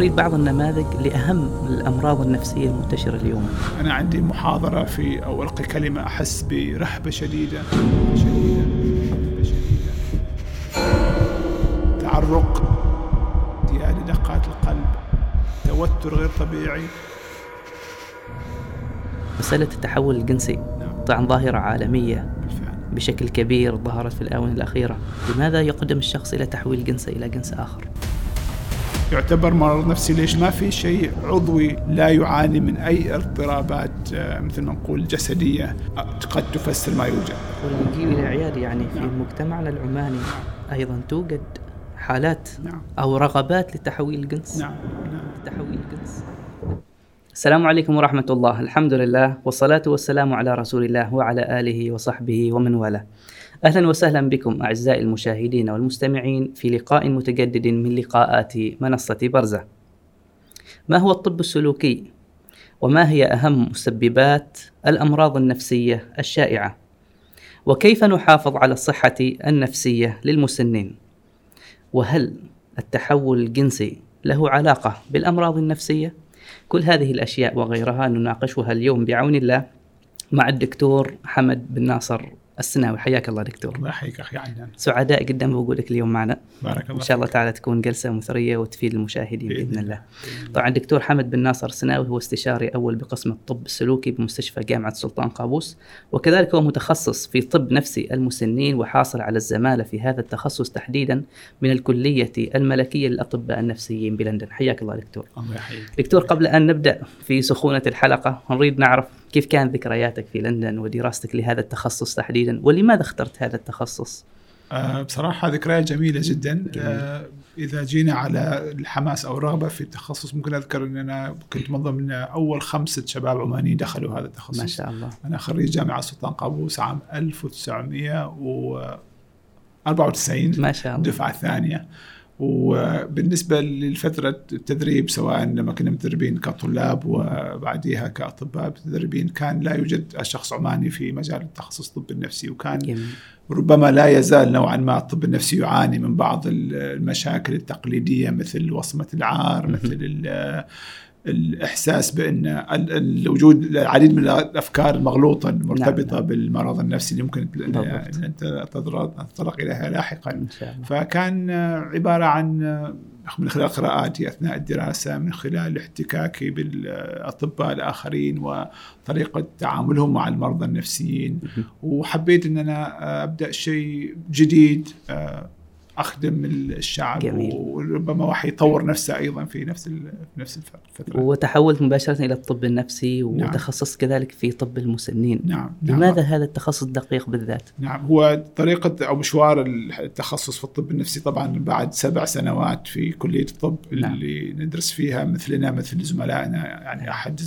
نريد بعض النماذج لأهم الأمراض النفسية المنتشرة اليوم. أنا عندي محاضرة في أو ألقي كلمة أحس برهبة شديدة. شديدة شديدة تعرق ازدياد دقات القلب توتر غير طبيعي. مسألة التحول الجنسي نعم. طبعا ظاهرة عالمية بشكل كبير ظهرت في الآونة الأخيرة. لماذا يقدم الشخص إلى تحويل جنسه إلى جنس آخر؟ يعتبر مرض نفسي ليش ما في شيء عضوي لا يعاني من أي اضطرابات آه، مثل ما نقول جسدية قد تفسر ما يوجد. ونجي إلى عيادي يعني في نعم. مجتمعنا العماني أيضا توجد حالات نعم. أو رغبات لتحويل الجنس نعم نعم. تحويل الجنس السلام عليكم ورحمة الله. الحمد لله والصلاة والسلام على رسول الله وعلى آله وصحبه ومن والاه. أهلا وسهلا بكم أعزائي المشاهدين والمستمعين في لقاء متجدد من لقاءات منصة برزة ما هو الطب السلوكي؟ وما هي أهم مسببات الأمراض النفسية الشائعة؟ وكيف نحافظ على الصحة النفسية للمسنين؟ وهل التحول الجنسي له علاقة بالأمراض النفسية؟ كل هذه الأشياء وغيرها نناقشها اليوم بعون الله مع الدكتور حمد بن ناصر السناوي. حياك الله دكتور. الله يحييك أخي عدنان سعداء جدا بوجودك اليوم معنا. بارك الله إن شاء الله. تعالى تكون جلسة مثرية وتفيد المشاهدين بإذن, بإذن الله. طبعا الدكتور حمد بن ناصر السناوي هو استشاري أول بقسم الطب السلوكي بمستشفى جامعة سلطان قابوس وكذلك هو متخصص في طب نفسي المسنين وحاصل على الزمالة في هذا التخصص تحديدا من الكلية الملكية للأطباء النفسيين بلندن. حياك الله دكتور. الله يحييك. دكتور قبل أن نبدأ في سخونة الحلقة نريد نعرف كيف كانت ذكرياتك في لندن ودراستك لهذا التخصص تحديدا؟ ولماذا اخترت هذا التخصص؟ آه، بصراحة ذكريات جميلة جدا. آه، إذا جينا على الحماس أو الرغبة في التخصص ممكن أذكر أن أنا كنت من ضمن أول خمسة شباب عمانيين دخلوا هذا التخصص. ما شاء الله. أنا خريج جامعة سلطان قابوس عام 1994 ما شاء الله. الدفعة الثانية. وبالنسبة لفترة التدريب سواء لما كنا متدربين كطلاب وبعديها كأطباء متدربين كان لا يوجد شخص عماني في مجال التخصص الطب النفسي وكان جميل ربما لا يزال نوعا ما الطب النفسي يعاني من بعض المشاكل التقليدية مثل وصمة العار. مثل ال- الإحساس بأن ال- ال- وجود العديد من الأفكار المغلوطة المرتبطة نعم. بالمرض النفسي اللي ممكن تضر- تتطرق إليها لاحقا إن فكان عبارة عن من خلال قراءاتي أثناء الدراسة من خلال احتكاكي بالأطباء الآخرين وطريقة تعاملهم مع المرضى النفسيين. وحبيت أن أنا أبدأ شيء جديد أخدم الشعب جميل. وربما واحد يطور نفسه أيضا في نفس في نفس الفترة وتحولت مباشرة إلى الطب النفسي نعم. وتخصصت كذلك في طب المسنين نعم نعم. لماذا هذا التخصص دقيق بالذات؟ نعم هو طريقة أو مشوار التخصص في الطب النفسي طبعا بعد سبع سنوات في كلية الطب نعم. اللي ندرس فيها مثلنا مثل زملائنا يعني أحد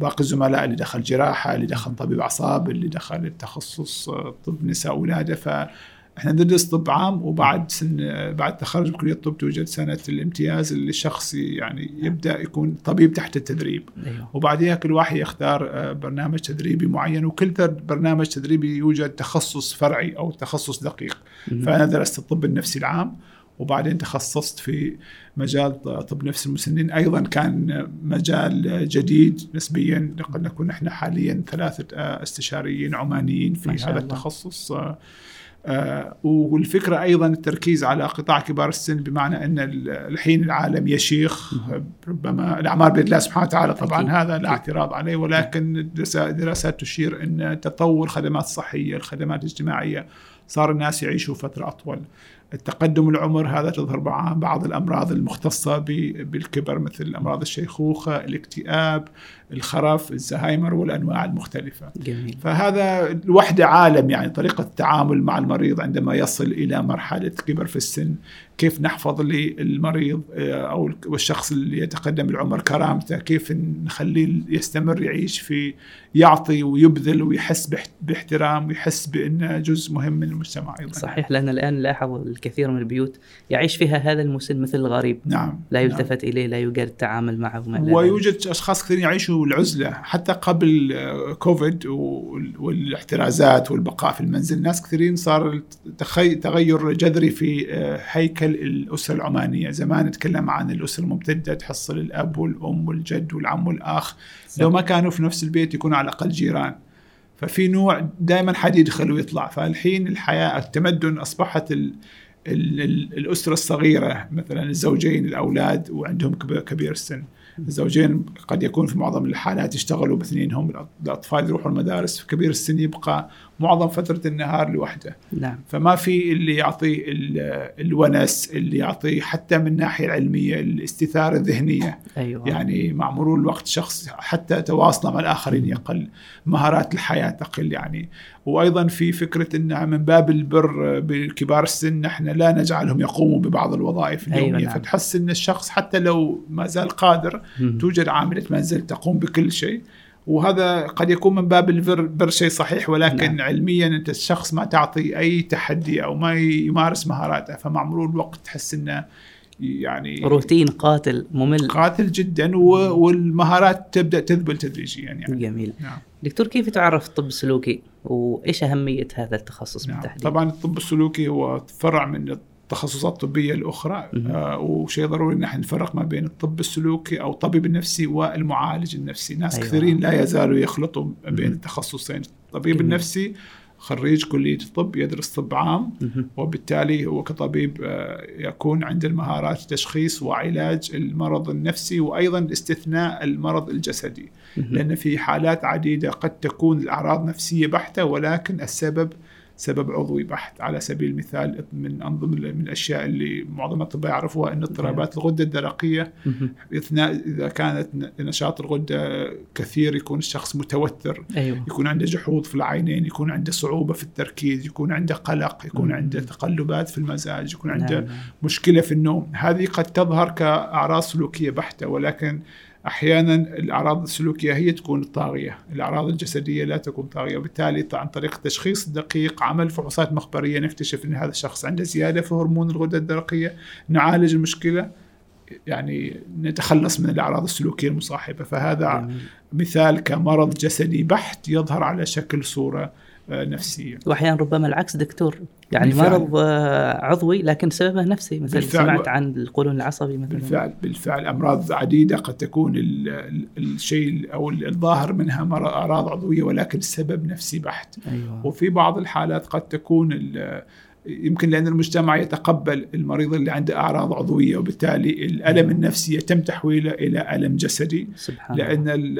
باقي الزملاء اللي دخل جراحة اللي دخل طبيب أعصاب اللي دخل التخصص آه، طب نساء ولادة فإحنا ندرس طب عام وبعد سن بعد تخرج من كلية الطب توجد سنة الامتياز اللي الشخص يعني يبدأ يكون طبيب تحت التدريب أيوه وبعدها كل واحد يختار آه، برنامج تدريبي معين وكل برنامج تدريبي يوجد تخصص فرعي أو تخصص دقيق. فأنا درست الطب النفسي العام وبعدين تخصصت في مجال طب نفس المسنين أيضا كان مجال جديد نسبيا لقد نكون إحنا حاليا ثلاثة آه، استشاريين عمانيين في هذا الله. التخصص آه، والفكرة أيضا التركيز على قطاع كبار السن بمعنى أن ال- الحين العالم يشيخ. ربما الأعمار بيد الله سبحانه وتعالى طبعا. هذا لا اعتراض عليه ولكن الدراسات تشير أن تطور الخدمات الصحية الخدمات الاجتماعية صار الناس يعيشوا فترة أطول التقدم العمر هذا تظهر مع بعض الأمراض المختصة ب- بالكبر مثل أمراض الشيخوخة الاكتئاب الخرف الزهايمر والأنواع المختلفة جميل فهذا لوحده عالم يعني طريقة التعامل مع المريض عندما يصل إلى مرحلة كبر في السن كيف نحفظ للمريض آه، أو الشخص اللي يتقدم بالعمر كرامته كيف نخليه يستمر يعيش في يعطي ويبذل ويحس باحت- باحترام ويحس بأنه جزء مهم من المجتمع أيضا صحيح لأن الآن نلاحظ الكثير من البيوت يعيش فيها هذا المسن مثل الغريب نعم لا نعم. يلتفت إليه لا يوجد تعامل معه. ويوجد أشخاص كثيرين يعيشوا العزله حتى قبل كوفيد وال- والاحترازات والبقاء في المنزل ناس كثيرين صار تغير جذري في آه، هيكل الأسرة العمانية. زمان نتكلم عن الأسرة الممتدة تحصل الأب والأم والجد والعم والأخ. لو ما كانوا في نفس البيت يكونوا على الأقل جيران. ففي نوع دائما حد يدخل ويطلع. فالحين الحياة التمدن أصبحت ال ال ال الأسرة الصغيرة مثلا الزوجين الأولاد وعندهم كب- كبير السن. الزوجين قد يكون في معظم الحالات يشتغلوا باثنينهم الأطفال يروحوا المدارس كبير السن يبقى معظم فترة النهار لوحده. نعم. فما في اللي يعطي ال- الونس اللي يعطي حتى من الناحيه العلميه الاستثارة الذهنية. أيوه. يعني مع مرور الوقت شخص حتى تواصله مع الآخرين يقل مهارات الحياة تقل يعني. وأيضا في فكرة ان من باب البر بكبار السن نحن لا نجعلهم يقوموا ببعض الوظائف أيوة اليومية. نعم. فتحس إن الشخص حتى لو ما زال قادر. توجد عاملة منزل تقوم بكل شيء. وهذا قد يكون من باب البر بر شيء صحيح ولكن نعم. علميا أنت الشخص ما تعطي أي تحدي أو ما يمارس مهاراته فمع مرور الوقت تحس إنه يعني روتين قاتل ممل قاتل جدا و- والمهارات تبدأ تذبل تدريجيا يعني جميل نعم. دكتور كيف تعرف الطب السلوكي وإيش أهمية هذا التخصص نعم. بالتحديد؟ طبعا الطب السلوكي هو فرع من التخصصات الطبية الأخرى. آه وشيء ضروري إن إحنا نفرق ما بين الطب السلوكي أو الطبيب النفسي والمعالج النفسي ناس أيوة. كثيرين لا يزالوا يخلطوا بين. التخصصين الطبيب جميل. النفسي خريج كلية الطب يدرس طب عام. وبالتالي هو كطبيب آه، يكون عنده المهارات تشخيص وعلاج المرض النفسي وأيضا استثناء المرض الجسدي. لأن في حالات عديدة قد تكون الأعراض نفسية بحتة ولكن السبب سبب عضوي بحت على سبيل المثال من أنظمة من الأشياء اللي معظم الأطباء يعرفوها إن اضطرابات الغدة الدرقية. إثناء إذا كانت نشاط الغدة كثير يكون الشخص متوتر أيوه يكون عنده جحوظ في العينين يكون عنده صعوبة في التركيز يكون عنده قلق يكون. عنده تقلبات في المزاج يكون عنده. نعم. مشكلة في النوم هذه قد تظهر كأعراض سلوكية بحتة ولكن أحيانا الأعراض السلوكية هي تكون الطاغيه، الأعراض الجسدية لا تكون طاغية، وبالتالي عن طريق التشخيص الدقيق عمل فحوصات مخبرية نكتشف إن هذا الشخص عنده زيادة في هرمون الغدة الدرقية، نعالج المشكلة يعني نتخلص من الأعراض السلوكية المصاحبة، فهذا. مثال كمرض جسدي بحت يظهر على شكل صورة نفسية. وأحيانا ربما العكس دكتور يعني بالفعل. مرض آه، عضوي لكن سببه نفسي مثل. سمعت عن القولون العصبي مثلا بالفعل بالفعل أمراض عديدة قد تكون ال- ال- الشيء أو الظاهر منها أعراض عضوية ولكن السبب نفسي بحت أيوه وفي بعض الحالات قد تكون يمكن لأن المجتمع يتقبل المريض اللي عنده أعراض عضوية وبالتالي الألم النفسي يتم تحويله إلى ألم جسدي سبحان ال-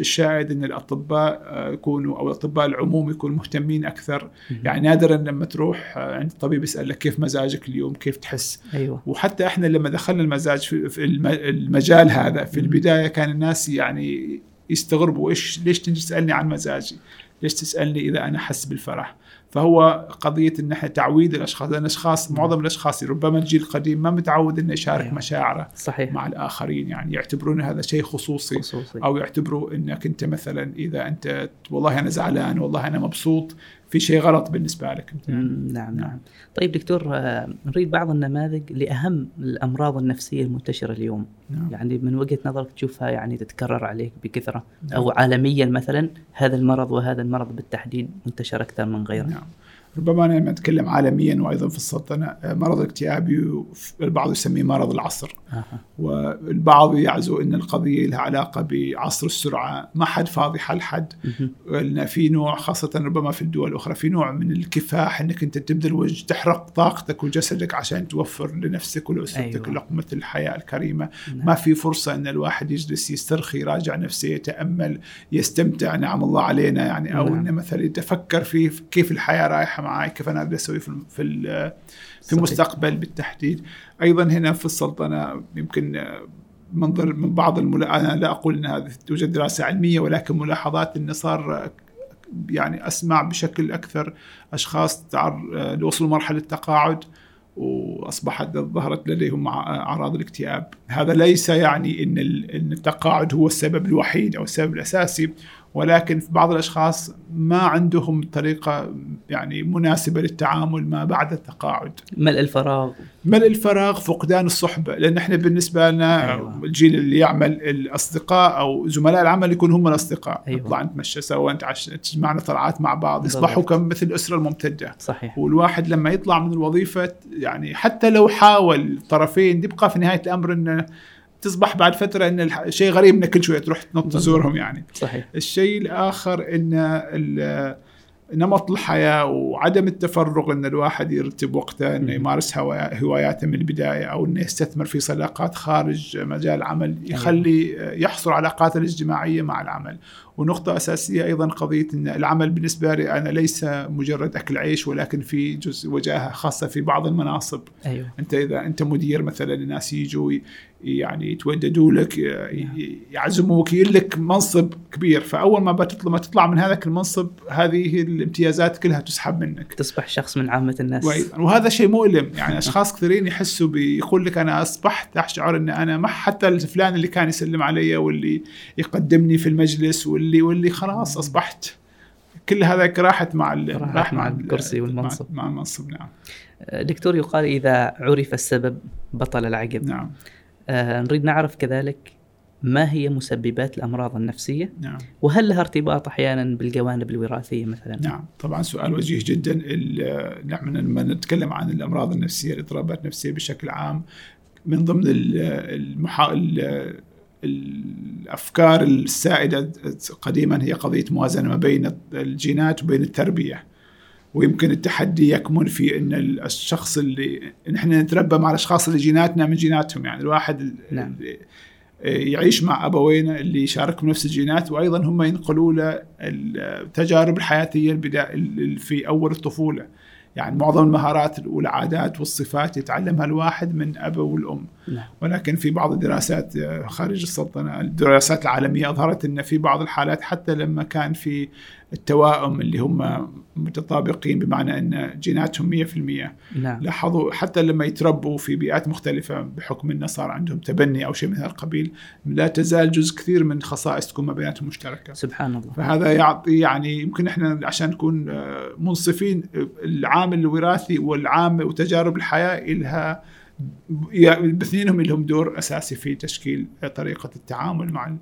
الشاهد إن الأطباء آه، يكونوا أو الأطباء العموم يكونوا مهتمين أكثر مهم. يعني نادرا لما تروح آه، عند الطبيب يسالك كيف مزاجك اليوم كيف تحس أيوه وحتى إحنا لما دخلنا المزاج في في الم- المجال هذا في مم. البداية كان الناس يعني يستغربوا إيش ليش تجي تسألني عن مزاجي؟ ليش تسألني إذا أنا أحس بالفرح؟ فهو قضية إن إحنا تعويد الأشخاص لأن الأشخاص. معظم الأشخاص ربما الجيل القديم ما متعود إنه يشارك أيوة. مشاعره صحيح مع الآخرين يعني يعتبرون هذا شيء خصوصي خصوصي أو يعتبروا إنك أنت مثلا إذا أنت والله أنا زعلان والله أنا مبسوط في شيء غلط بالنسبة لك. مم، نعم نعم طيب دكتور آه، نريد بعض النماذج لأهم الأمراض النفسية المنتشرة اليوم نعم. يعني من وجهة نظرك تشوفها يعني تتكرر عليك بكثرة نعم. أو عالميا مثلا هذا المرض وهذا المرض بالتحديد منتشر أكثر من غيره نعم ربما أنا لما أتكلم عالميا وأيضا في السلطنه آه، مرض الاكتئاب البعض يسميه مرض العصر آه. والبعض يعزو إن القضية لها علاقة بعصر السرعة ما حد فاضي حل حد. لأن في نوع خاصة ربما في الدول الأخرى في نوع من الكفاح إنك أنت تبذل وجه تحرق طاقتك وجسدك عشان توفر لنفسك ولأسرتك أيوة. لقمة الحياة الكريمة نعم. ما في فرصة إن الواحد يجلس يسترخي يراجع نفسه يتأمل يستمتع نعم الله علينا يعني أو نعم. إنه مثلا يتفكر في كيف الحياة رايحه معي كيف أنا أقدر أسوي في في ال- في. المستقبل بالتحديد. أيضا هنا في السلطنه يمكن منظر من بعض الملا... أنا لا أقول إن هذه توجد دراسة علمية ولكن ملاحظات انه صار يعني أسمع بشكل أكثر أشخاص تعر... وصلوا مرحله تقاعد وأصبحت ظهرت لديهم أعراض الاكتئاب، هذا ليس يعني إن إن التقاعد هو السبب الوحيد أو السبب الأساسي. ولكن في بعض الأشخاص ما عندهم طريقة يعني مناسبة للتعامل ما بعد التقاعد. ملء الفراغ؟ ملء الفراغ؟ فقدان الصحبة. لأن إحنا بالنسبة لنا أيوة. الجيل اللي يعمل الأصدقاء أو زملاء العمل يكونوا هم الأصدقاء. أيوة. نطلع نتمشى سوا نتعشى تجمعنا طلعات مع بعض. يصبحوا كمثل الأسرة الممتدة. صحيح. والواحد لما يطلع من الوظيفة يعني حتى لو حاول الطرفين يبقى في نهاية الأمر إنه تصبح بعد فترة إن الح- شيء غريب إنك كل شوية تروح تنط. تزورهم يعني صحيح الشيء الآخر إن نمط الحياة وعدم التفرغ إن الواحد يرتب وقته إنه. يمارس هوا- هواياته من البداية أو إنه يستثمر في صداقات خارج مجال العمل يخلي يحصل على علاقاته الاجتماعية مع العمل ونقطة أساسية أيضا قضية إن العمل بالنسبة لي أنا ليس مجرد أكل عيش ولكن في جزء وجاهة خاصة في بعض المناصب. أيوه. أنت إذا أنت مدير مثلا الناس يجوا يعني يتوددوا لك ي- يعزموك لك منصب كبير. فأول ما بتطلع ما تطلع من هذاك المنصب هذه الامتيازات كلها تسحب منك. تصبح شخص من عامة الناس. وهذا شيء مؤلم. يعني أشخاص كثيرين يحسوا بيقول لك أنا أصبحت أشعر إن أنا ما حتى الفلان اللي كان يسلم علي واللي يقدمني في المجلس واللي واللي خلاص أصبحت. كل هذا راحت مع راحت راح مع ال- الكرسي والمنصب. مع, مع المنصب نعم. دكتور يقال إذا عرف السبب بطل العقب نعم. آه نريد نعرف كذلك ما هي مسببات الأمراض النفسية؟ نعم. وهل لها ارتباط أحيانا بالجوانب الوراثية مثلا؟ نعم. طبعا سؤال وجيه جدا. نحن لما نتكلم عن الأمراض النفسية الاضطرابات النفسية بشكل عام. من ضمن ال- المحا... ال- الأفكار السائدة قديما هي قضية موازنة ما بين الجينات وبين التربية. ويمكن التحدي يكمن في إن الشخص اللي نحن نتربى مع الأشخاص اللي جيناتنا من جيناتهم. يعني الواحد ال- نعم. يعيش مع ابوينا اللي يشاركهم نفس الجينات وأيضا هم ينقلوا له التجارب الحياتية في أول الطفولة. يعني معظم المهارات والعادات والصفات يتعلمها الواحد من ابوه والأم. نعم. ولكن في بعض الدراسات خارج السلطنة الدراسات العالمية أظهرت إن في بعض الحالات حتى لما كان في التوائم اللي هم متطابقين بمعنى إن جيناتهم 100% نعم. لاحظوا حتى لما يتربوا في بيئات مختلفة بحكم أنه صار عندهم تبني أو شيء من هذا القبيل لا تزال جزء كثير من خصائص تكون ما بيناتهم مشتركة. سبحان الله. فهذا يعطي يعني يمكن إحنا عشان نكون آه، منصفين آه، العامل الوراثي والعامل وتجارب الحياة إلها باثنينهم لهم دور أساسي في تشكيل طريقة التعامل مع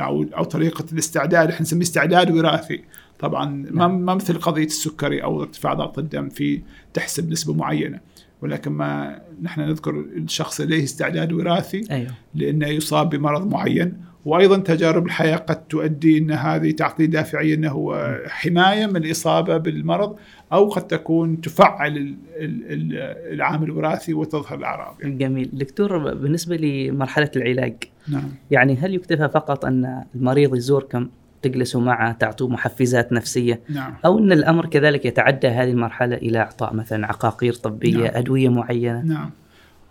أو أو طريقة الاستعداد إحنا نسميه استعداد وراثي. طبعا ما نعم. ما مثل قضية السكري أو ارتفاع ضغط الدم في تحسب نسبة معينة. ولكن ما نحن نذكر الشخص لديه استعداد وراثي أيوه. لأنه يصاب بمرض معين وأيضا تجارب الحياة قد تؤدي إن هذه تعطيه دافعية إنه هو حماية من الإصابة بالمرض أو قد تكون تفعل ال- ال- ال- العامل الوراثي وتظهر الأعراض. يعني. جميل. دكتور بالنسبة لمرحلة العلاج نعم. يعني هل يكتفى فقط أن المريض يزوركم تجلسوا معه تعطوه محفزات نفسية؟ نعم. أو إن الأمر كذلك يتعدى هذه المرحلة إلى اعطاء مثلا عقاقير طبية نعم. أدوية معينة؟ نعم.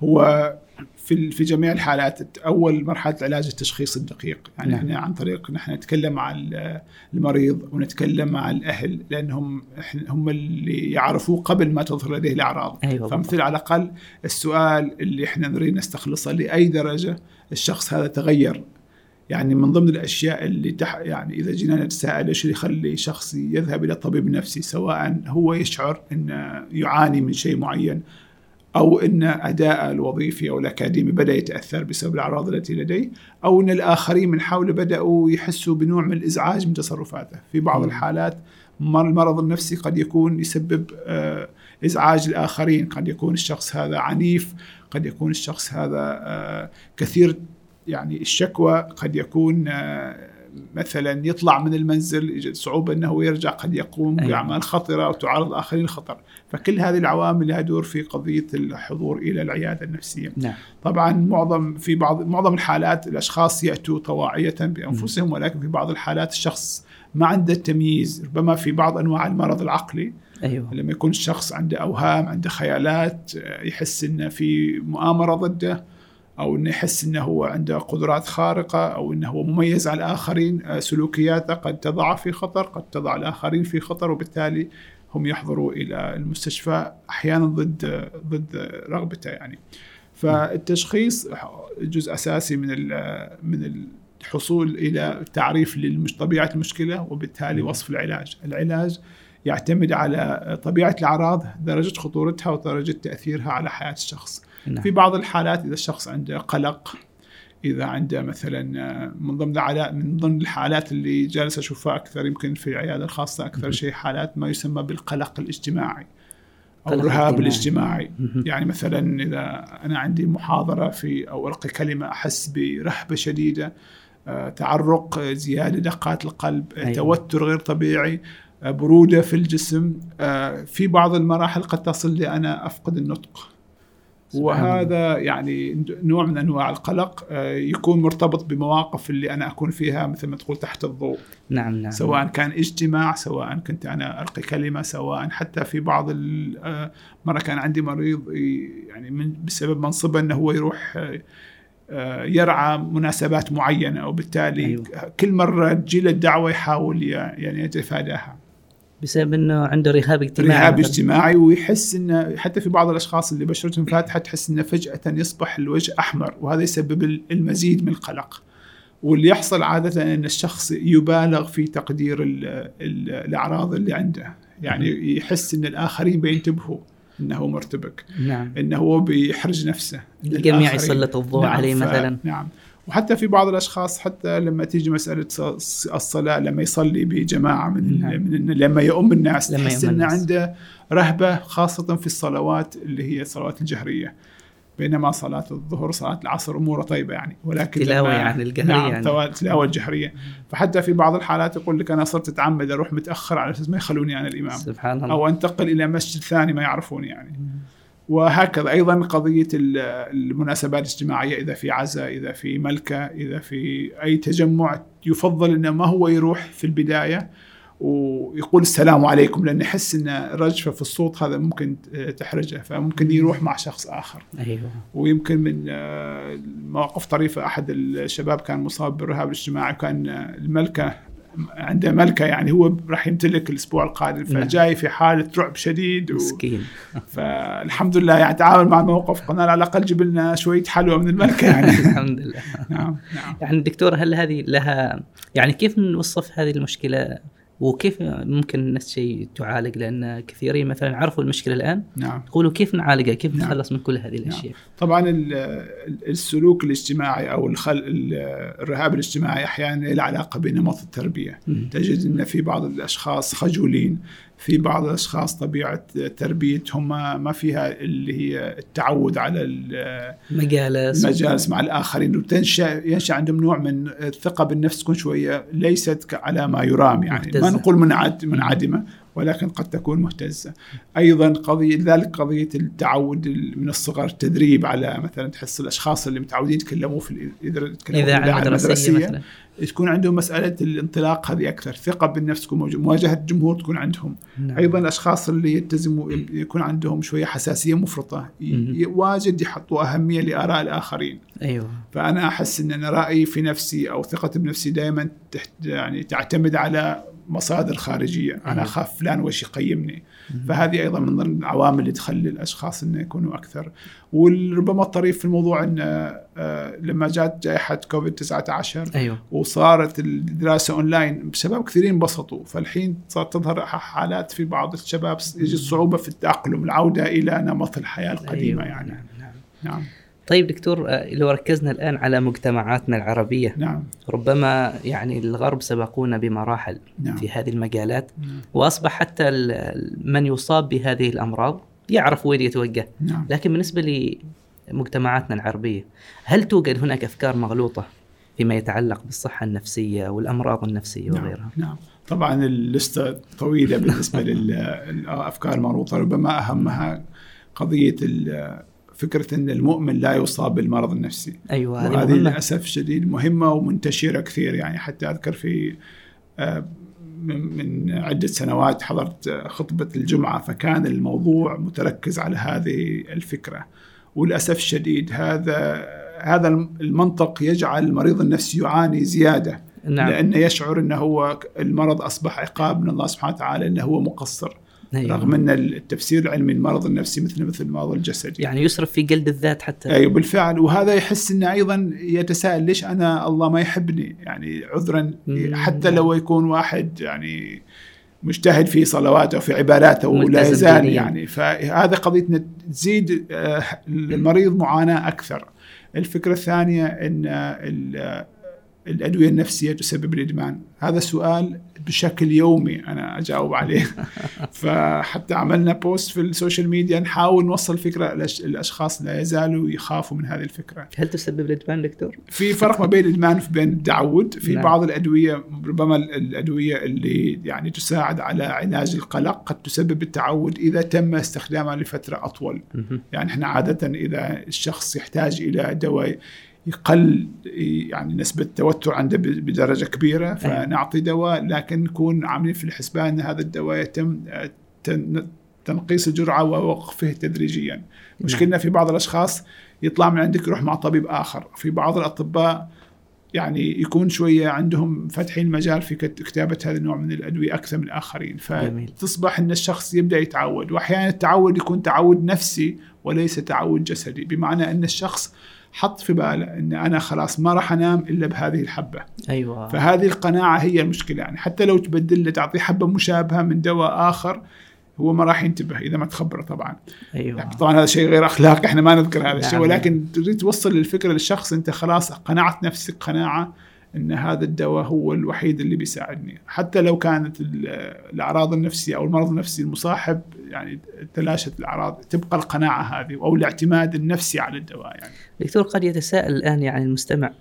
هو في في جميع الحالات أول مرحلة العلاج التشخيص الدقيق. يعني نعم. إحنا عن طريق نحن نتكلم مع ال- المريض ونتكلم مع الأهل لأنهم هم اللي يعرفوه قبل ما تظهر لديه الأعراض. أيوه فمثل على الأقل السؤال اللي إحنا نريد نستخلصه لأي درجة الشخص هذا تغير. يعني من ضمن الأشياء اللي تح يعني إذا جينا نتساءل إيش اللي يخلي شخص يذهب إلى طبيب نفسي سواء هو يشعر إنه يعاني من شيء معين أو إن اداءه الوظيفي أو الاكاديمي بدأ يتأثر بسبب الأعراض التي لديه أو إن الآخرين من حوله بدأوا يحسوا بنوع من الإزعاج من تصرفاته في بعض. الحالات مر- المرض النفسي قد يكون يسبب آه، إزعاج الآخرين قد يكون الشخص هذا عنيف قد يكون الشخص هذا آه، كثير يعني الشكوى قد يكون آه، مثلا يطلع من المنزل يجد صعوبة أنه يرجع قد يقوم أيوة. بأعمال خطرة وتعرض الآخرين للخطر فكل هذه العوامل لها دور في قضية الحضور إلى العيادة النفسية. نعم. طبعا معظم في بعض معظم الحالات الأشخاص يأتوا طواعية بأنفسهم ولكن في بعض الحالات الشخص ما عنده تمييز ربما في بعض أنواع المرض العقلي. أيوه. لما يكون الشخص عنده أوهام عنده خيالات يحس إنه في مؤامرة ضده أو إنه يحس إنه هو عنده قدرات خارقة أو إنه هو مميز على الآخرين آه، سلوكياته قد تضع في خطر قد تضع الآخرين في خطر وبالتالي هم يحضروا إلى المستشفى أحيانا ضد ضد رغبته يعني. فالتشخيص جزء أساسي من من الحصول إلى تعريف لطبيعه المشكلة وبالتالي وصف العلاج، العلاج يعتمد على طبيعة الأعراض، درجة خطورتها ودرجة تأثيرها على حياة الشخص. نعم. في بعض الحالات إذا الشخص عنده قلق إذا عنده مثلا من ضمن الحالات من ضمن الحالات اللي جالس أشوفها أكثر يمكن في العيادة الخاصة أكثر شيء حالات ما يسمى بالقلق الاجتماعي أو الرهاب اجتماعي. الاجتماعي. يعني مثلا إذا أنا عندي محاضرة في أو ألقي كلمة أحس برهبة شديدة آه، تعرق آه، زيادة دقات القلب آه، أيوة. توتر غير طبيعي آه، برودة في الجسم آه، في بعض المراحل قد تصل لي أنا أفقد النطق. وهذا يعني نوع من أنواع القلق آه، يكون مرتبط بمواقف اللي أنا أكون فيها مثل ما تقول تحت الضوء. نعم نعم. سواء كان اجتماع سواء كنت أنا ألقي كلمة سواء حتى في بعض ال- آه، مرة كان عندي مريض يعني من بسبب منصبة إنه هو يروح آه، يرعى مناسبات معينة وبالتالي أيوة. كل مرة تجي له الدعوة يحاول يعني يتفاداها. بسبب إنه عنده رهاب اجتماعي. رهاب. اجتماعي ويحس إنه حتى في بعض الأشخاص اللي بشرتهم فاتحة تحس إنه فجأة يصبح الوجه أحمر وهذا يسبب ال- المزيد من القلق. واللي يحصل عادة إن الشخص يبالغ في تقدير ال ال الأعراض اللي عنده، يعني يحس إن الآخرين بينتبهوا إنه مرتبك، نعم. إنه هو بيحرج نفسه. الجميع يسلط الضوء عليه ف- مثلا. نعم. وحتى في بعض الأشخاص حتى لما تيجي مسألة الصلاة لما يصلي بجماعة من, نعم. من لما يؤم الناس لما تحس إنه الناس. عنده رهبة خاصة في الصلوات اللي هي الصلوات الجهرية. بينما صلاة الظهر صلاة العصر أموره طيبة يعني. ولكن تلاوة يعني الجهرية نعم يعني. تلاوة الجهرية. فحتى في بعض الحالات يقول لك أنا صرت أتعمد أروح متأخر على أساس ما يخلوني أنا الإمام. سبحان الله. أو أنتقل إلى مسجد ثاني ما يعرفوني يعني. وهكذا. أيضا قضية ال- المناسبات الاجتماعية إذا في عزاء إذا في ملكة إذا في أي تجمع يفضل إنه ما هو يروح في البداية ويقول السلام عليكم لأن يحس إن رجفة في الصوت هذا ممكن تحرجه فممكن يروح مع شخص آخر. أيوه. ويمكن من آه، مواقف طريفة أحد الشباب كان مصاب بالرهاب الاجتماعي وكان الملكة عنده ملكة يعني هو راح يمتلك الأسبوع القادم نعم. فجاي في حالة رعب شديد و... مسكين. فالحمد لله يعني تعامل مع الموقف قلنا على الأقل جيب لنا شوية حلوى من الملكة يعني. الحمد لله. نعم نعم. يعني دكتور هل هذه لها يعني كيف نوصف هذه المشكلة؟ وكيف ممكن الناس شيء تعالج؟ لأن كثيرين مثلا عرفوا المشكلة الآن. نعم. يقولوا كيف نعالجها؟ كيف نعم. نتخلص من كل هذه الأشياء؟ طبعا ال- ال- السلوك الاجتماعي أو الخل... ال- الرهاب الاجتماعي أحيانا له علاقة بنمط التربية. مم. تجد إن في بعض الأشخاص خجولين في بعض الأشخاص طبيعة تربيتهم ما ما فيها اللي هي التعود على ال- مجالس. المجالس مع الآخرين. وتنشا ينشأ عندهم نوع من الثقة بالنفس تكون شوية ليست على ما يرام يعني. مهتزة. ما نقول منعد منعدمة ولكن قد تكون مهتزة. أيضا قضيه ذلك قضية التعود ال- من الصغر التدريب على مثلا تحس الأشخاص اللي متعودين يتكلموا في يتكلموا في إذاعة الإذاعة مدرسية. مثلا. تكون عندهم مسألة الانطلاق هذه أكثر. ثقة بالنفس تكون مواجهة الجمهور تكون عندهم. نعم. أيضا الأشخاص اللي يلتزموا يكون عندهم شوية حساسية مفرطة. واجد يحطوا أهمية لآراء الآخرين. أيوه. فأنا أحس إن أنا رأيي في نفسي أو ثقتي بنفسي دائما تحت يعني تعتمد على مصادر خارجية. أنا أيوة. أخاف فلان وش يقيمني. فهذه أيضا من ضمن العوامل اللي تخلي الأشخاص إنه يكونوا أكثر وربما الطريف في الموضوع إن آه، لما جات جائحه كوفيد 19 أيوه وصارت الدراسة أونلاين شباب كثيرين انبسطوا فالحين صارت تظهر حالات في بعض الشباب يجد صعوبه في التأقلم العودة إلى نمط الحياة القديمة أيوة. يعني نعم. نعم. طيب دكتور آه، لو ركزنا الآن على مجتمعاتنا العربية نعم ربما يعني الغرب سبقونا بمراحل نعم. في هذه المجالات نعم. وأصبح حتى من يصاب بهذه الأمراض يعرف وين يتوجه نعم لكن بالنسبة لمجتمعاتنا العربية هل توجد هناك أفكار مغلوطة فيما يتعلق بالصحة النفسية والأمراض النفسية نعم. وغيرها نعم طبعا اللستة طويلة بالنسبة للأفكار المغلوطة ربما أهمها قضية فكرة أن المؤمن لا يصاب بالمرض النفسي. أيوه هذه وهذه مهمة. للأسف شديد مهمة ومنتشرة كثير. يعني حتى أذكر في آه، من من عدة سنوات حضرت آه، خطبة الجمعة فكان الموضوع متركز على هذه الفكرة. وللأسف الشديد هذا هذا المنطق يجعل المريض النفسي يعاني زيادة. نعم. لأنه يشعر أنه هو المرض أصبح عقاب من الله سبحانه وتعالى أنه هو مقصر. أيوة. رغم أن التفسير العلمي المرض النفسي مثل مثل المرض الجسدي يعني يسرف في جلد الذات حتى أيوه بالفعل وهذا يحس أنه أيضا يتساءل ليش أنا الله ما يحبني يعني عذرا. حتى لو يكون واحد يعني مجتهد في صلواته وفي عباداته ولا يزال. يعني فهذا قضية تزيد آه، المريض معاناة أكثر الفكرة الثانية أن ال- الأدوية النفسية تسبب الإدمان هذا سؤال بشكل يومي أنا أجاوب عليه فحتى عملنا post في ال social media نحاول نوصل فكرة الأشخاص لا يزالوا يخافوا من هذه الفكرة هل تسبب الإدمان دكتور؟ في فرق ما بين الإدمان وبين التعود في نعم. بعض الأدوية ربما الأدوية اللي يعني تساعد على علاج القلق قد تسبب التعود إذا تم استخدامها لفترة أطول مهم. يعني إحنا عادة إذا الشخص يحتاج إلى دواء يقل يعني نسبة التوتر عنده بدرجة كبيرة فنعطي دواء لكن نكون عاملين في الحسبان أن هذا الدواء يتم آه، تن- تنقيص الجرعة ووقفه تدريجيا. مشكلنا في بعض الأشخاص يطلع من عندك يروح مع طبيب آخر. في بعض الأطباء يعني يكون شوية عندهم فاتحين المجال في كت- كتابة هذا النوع من الأدوية أكثر من الآخرين. فتصبح أن الشخص يبدأ يتعود. وأحيانا التعود يكون تعود نفسي وليس تعود جسدي. بمعنى أن الشخص حط في باله أن أنا خلاص ما راح أنام إلا بهذه الحبة. أيوه. فهذه القناعة هي المشكلة يعني. حتى لو تبدل له تعطيه حبة مشابهة من دواء آخر هو ما راح ينتبه إذا ما تخبره طبعا. أيوه. يعني طبعا هذا شيء غير أخلاقي إحنا ما نذكر هذا الشيء. ولكن تريد توصل الفكرة للشخص أنت خلاص قنعت نفسك قناعة إن هذا الدواء هو الوحيد اللي بيساعدني. حتى لو كانت ال- الأعراض النفسية أو المرض النفسي المصاحب يعني تلاشت الأعراض تبقى القناعة هذه أو الاعتماد النفسي على الدواء يعني. دكتور قد يتساءل الآن يعني المستمع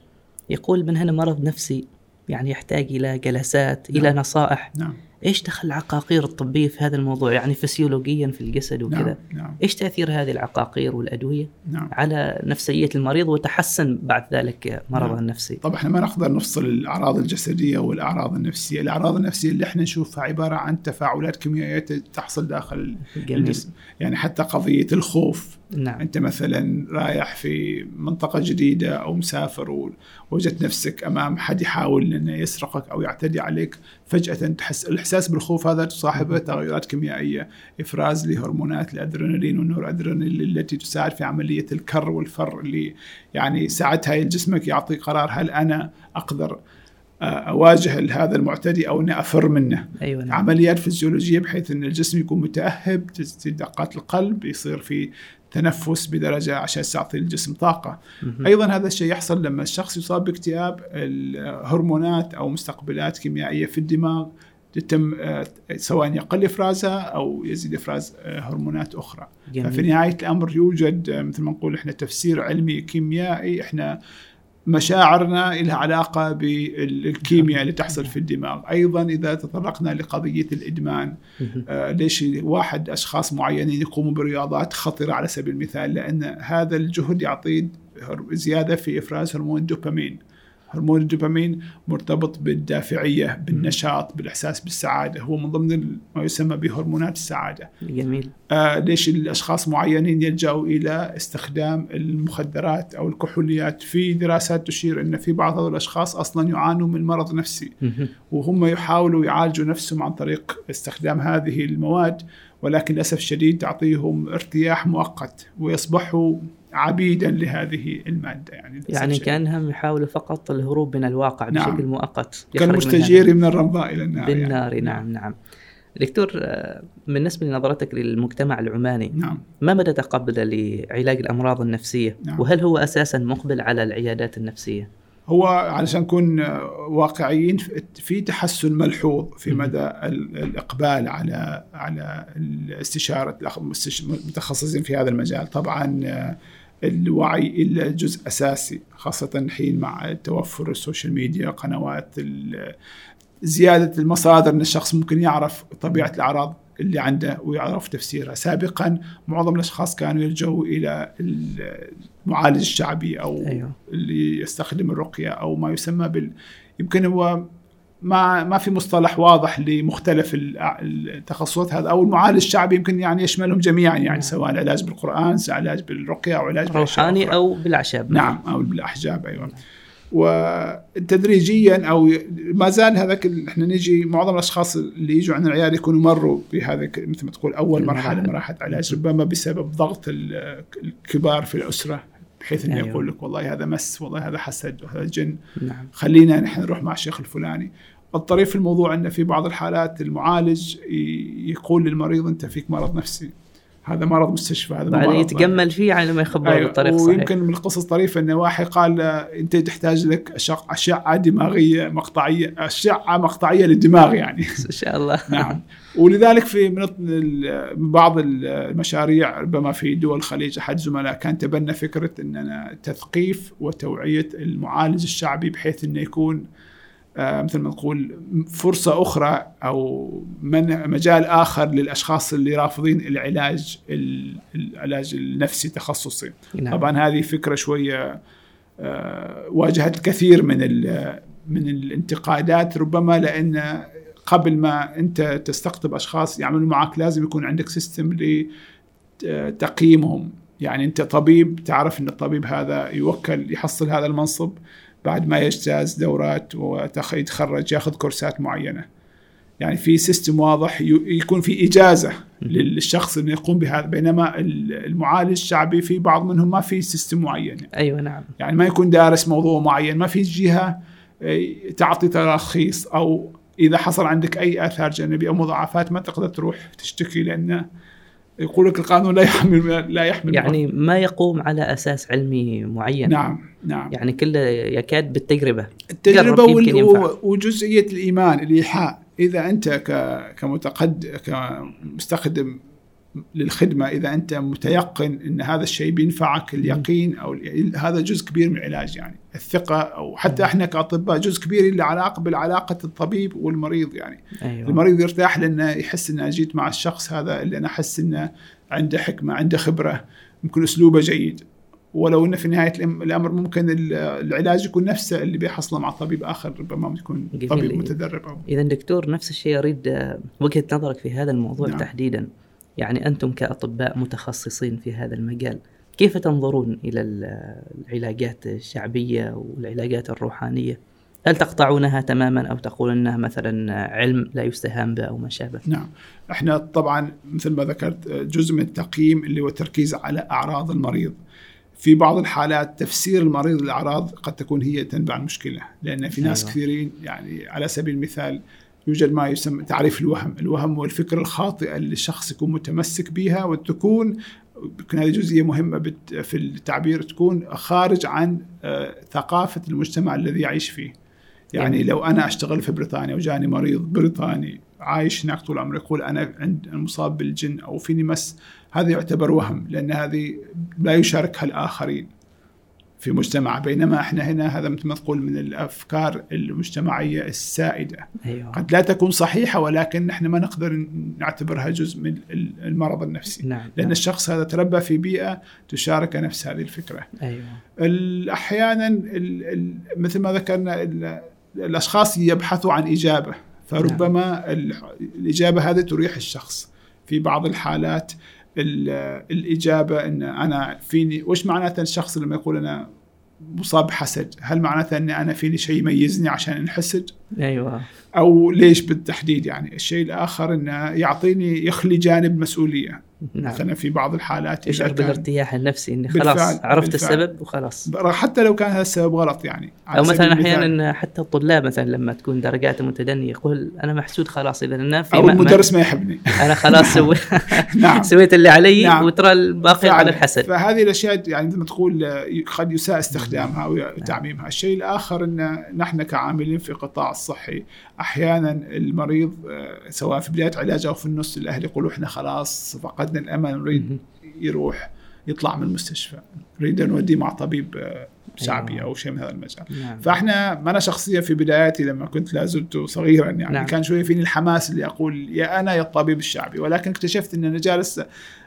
يقول من هنا مرض نفسي يعني يحتاج إلى جلسات إلى نعم. نصائح. نعم. إيش دخل العقاقير الطبية في هذا الموضوع؟ يعني فسيولوجيا في الجسد وكذا. نعم. نعم إيش تأثير هذه العقاقير والأدوية نعم. على نفسية المريض وتحسن بعد ذلك مرضه نعم. النفسي؟ طبعا إحنا ما نقدر نفصل الأعراض الجسدية والأعراض النفسية، الأعراض النفسية اللي إحنا نشوفها عبارة عن تفاعلات كيميائية تحصل داخل جميل. الجسم، يعني حتى قضية الخوف. نعم. أنت مثلا رايح في منطقة جديدة أو مسافر ووجدت نفسك أمام حد يحاول انه يسرقك أو يعتدي عليك فجأة تحس الإحساس بالخوف هذا تصاحبه تغيرات كيميائية إفراز لهرمونات الأدرينالين والنور ادرينالين التي تساعد في عملية الكر والفر اللي يعني ساعتها جسمك يعطي قرار هل أنا أقدر آه، أواجه هذا المعتدي أو أني أفر منه. أيوه نعم. عمليات فيزيولوجية بحيث إن الجسم يكون متأهب تزيد دقات القلب يصير في تنفس بدرجة عشان تعطي الجسم طاقة. أيضا هذا الشيء يحصل لما الشخص يصاب باكتئاب الهرمونات أو مستقبلات كيميائية في الدماغ تتم آه، سواء يقل إفرازها أو يزيد إفراز آه، هرمونات أخرى. ففي جميل نهاية الأمر يوجد آه، مثل ما نقول إحنا تفسير علمي كيميائي إحنا مشاعرنا لها علاقة بالكيمياء اللي تحصل في الدماغ. أيضا إذا تطرقنا لقضية الإدمان. آه، ليش واحد أشخاص معينين يقوموا برياضات؟ خطرة على سبيل المثال لأن هذا الجهد يعطي زيادة في إفراز هرمون الدوبامين هرمون الدوبامين مرتبط بالدافعية بالنشاط بالإحساس بالسعادة. هو من ضمن ما يسمى بهرمونات السعادة. جميل. آه، ليش الأشخاص معينين يلجأوا إلى استخدام المخدرات أو الكحوليات في دراسات تشير إن في بعض هذول الأشخاص أصلا يعانوا من مرض نفسي. وهم يحاولوا يعالجوا نفسهم عن طريق استخدام هذه المواد ولكن للأسف الشديد تعطيهم ارتياح مؤقت ويصبحوا عبيدا لهذه المادة يعني يعني. كأنهم يحاولوا فقط الهروب من الواقع نعم. بشكل مؤقت يخرج من كالمستجير من الرمضاء إلى النار يعني. بالنار نعم نعم دكتور آه، بالنسبة لنظرتك للمجتمع العماني نعم ما مدى تقبله لعلاج الأمراض النفسية نعم. وهل هو أساسا مقبل على العيادات النفسية هو علشان نكون واقعيين في تحسن ملحوظ في. مدى ال- الإقبال على على المستش- المتخصصين في هذا المجال طبعا آه، الوعي الا جزء أساسي خاصة الحين مع توفر السوشيال ميديا قنوات زيادة المصادر إن الشخص ممكن يعرف طبيعة الأعراض اللي عنده ويعرف تفسيرها. سابقا معظم الأشخاص كانوا يلجؤوا إلى المعالج الشعبي أو أيوه. اللي يستخدم الرقية أو ما يسمى بال يمكن هو ما ما في مصطلح واضح لمختلف ال- التخصصات هذا. أو المعالج الشعبي يمكن يعني يشملهم جميعا يعني نعم. سواء علاج بالقرآن سواء علاج بالرقية أو علاج روحاني أخرى. أو بالأعشاب. نعم أو بالأحجاب أيوه وتدريجيا أو ما زال هذاك إحنا نجي معظم الأشخاص اللي يجوا عندنا العياده يكونوا مروا بهذا مثل ما تقول أول مرحلة. مراحل علاج. ربما بسبب ضغط ال- الكبار في الأسرة بحيث انه أيوة. يقول لك والله هذا مس والله هذا حسد وهذا جن. نعم. خلينا نحن نروح مع الشيخ الفلاني. الطريف في الموضوع انه في بعض الحالات المعالج يقول للمريض أنت فيك مرض نفسي. هذا مرض مستشفى هذا بعدين مرض. يتجمل فيه على ما يخبره أيوة. بالطريق الصحيح ويمكن من القصص طريفة أن واحد قال أنت تحتاج لك أشعة دماغية مقطعية أشعة مقطعية للدماغ يعني. إن شاء الله. نعم. ولذلك في من بعض المشاريع ربما في دول الخليج أحد زملاء كان تبنى فكرة أننا تثقيف وتوعية المعالج الشعبي بحيث أنه يكون مثل ما نقول فرصة أخرى أو من مجال آخر للأشخاص اللي رافضين العلاج ال- العلاج النفسي التخصصي نعم. طبعا هذه فكرة شوية آه، واجهت الكثير من من الانتقادات ربما لأن قبل ما أنت تستقطب أشخاص يعملوا معك لازم يكون عندك system لتقييمهم. يعني أنت طبيب تعرف أن الطبيب هذا يوكل يحصل هذا المنصب. بعد ما يجتاز دورات ويتخرج ياخذ كورسات معينة. يعني في system واضح يكون في إجازة للشخص إنه يقوم بهذا بينما ال- المعالج الشعبي في بعض منهم ما في system معين. أيوه نعم. يعني ما يكون دارس موضوع معين ما في جهة آه، تعطي تراخيص أو إذا حصل عندك أي آثار جانبية أو مضاعفات ما تقدر تروح تشتكي لأنه يقول لك القانون لا يحمل لا يحمل يعني ما يقوم على أساس علمي معين. نعم نعم. يعني كله يكاد بالتجربة. التجربة وال- وجزئية الإيمان الإيحاء. إذا أنت ك- كمتقد كمستخدم للخدمة إذا أنت متيقن إن هذا الشيء بينفعك اليقين أو هذا جزء كبير من العلاج يعني الثقة أو حتى إحنا كأطباء جزء كبير له علاقه بالعلاقة الطبيب والمريض يعني أيوه المريض يرتاح لأنه يحس انه جيت مع الشخص هذا اللي أنا أحس إنه عنده حكمة عنده خبرة ممكن أسلوبه جيد ولو إنه في نهاية الأمر ممكن ال- العلاج يكون نفسه اللي بيحصله مع طبيب آخر ربما يكون. طبيب متدرب إذا دكتور نفس الشيء أريد آه، وجهة نظرك في هذا الموضوع. نعم. تحديدا يعني أنتم كأطباء متخصصين في هذا المجال كيف تنظرون إلى ال- العلاجات الشعبية والعلاجات الروحانية؟ هل تقطعونها تماما أو تقول إنها مثلا علم لا يستهان به أو ما شابه؟ نعم إحنا طبعا مثل ما ذكرت جزء من التقييم اللي هو التركيز على أعراض المريض. في بعض الحالات تفسير المريض للأعراض قد تكون هي تنبع المشكلة لأن في ناس أيوة. كثيرين يعني على سبيل المثال يوجد ما يسمى تعريف الوهم، الوهم هو الفكرة الخاطئه اللي الشخص يكون متمسك بها وتكون يمكن هذه جزئية مهمة بت- في التعبير تكون خارج عن آه، ثقافة المجتمع الذي يعيش فيه. يعني. لو أنا أشتغل في بريطانيا وجاني مريض بريطاني عايش هناك طول عمره يقول أنا عند أنا مصاب بالجن أو فيني مس هذا يعتبر وهم لأن هذه لا يشاركها الآخرين في مجتمع بينما إحنا هنا هذا مثل ما تقول من الأفكار المجتمعية السائدة. أيوه. قد لا تكون صحيحة ولكن نحن ما نقدر نعتبرها جزء من ال- المرض النفسي. نعم لأن نعم. الشخص هذا تربى في بيئة تشارك نفس هذه الفكرة. أيوه. ال- أحيانا مثل ما ذكرنا ال- الأشخاص يبحثوا عن إجابة فربما ال- الإجابة هذه تريح الشخص في بعض الحالات. ال- الإجابة إن أنا فيني وش معناته الشخص لما يقول أنا مصاب بحسد؟ هل معناته إن أنا فيني شيء يميزني عشان انحسد؟ أيوه. أو ليش بالتحديد يعني؟ الشيء الآخر إنه يعطيني يخلي جانب مسؤولية. نعم مثلا في بعض الحالات يشعر بالارتياح النفسي اني بالفعل- خلاص عرفت بالفعل. السبب وخلاص حتى لو كان هذا السبب غلط يعني أو مثلا. أحيانا حتى الطلاب مثلا لما تكون درجات متدنية يقول أنا محسود خلاص اذا أنا في أو المدرس ما يحبني أنا خلاص سوي نعم سويت اللي علي نعم. وترى الباقي. على الحسد فهذه الأشياء يعني مثل ما تقول آه، قد يساء استخدامها وتعميمها الشيء الآخر إن نحن كعاملين في القطاع الصحي أحيانا المريض آه، سواء في بداية علاجه أو في النص الأهل يقولوا إحنا خلاص فقدنا الأمل نريد. يروح يطلع من المستشفى نريد نوديه مع طبيب آه، شعبي. أو شيء من هذا المجال نعم فإحنا ما أنا شخصيا في بداياتي لما كنت لا زلت صغيرا يعني. نعم. كان شوية فيني الحماس اللي أقول يا أنا يا الطبيب الشعبي ولكن اكتشفت إن أنا جالس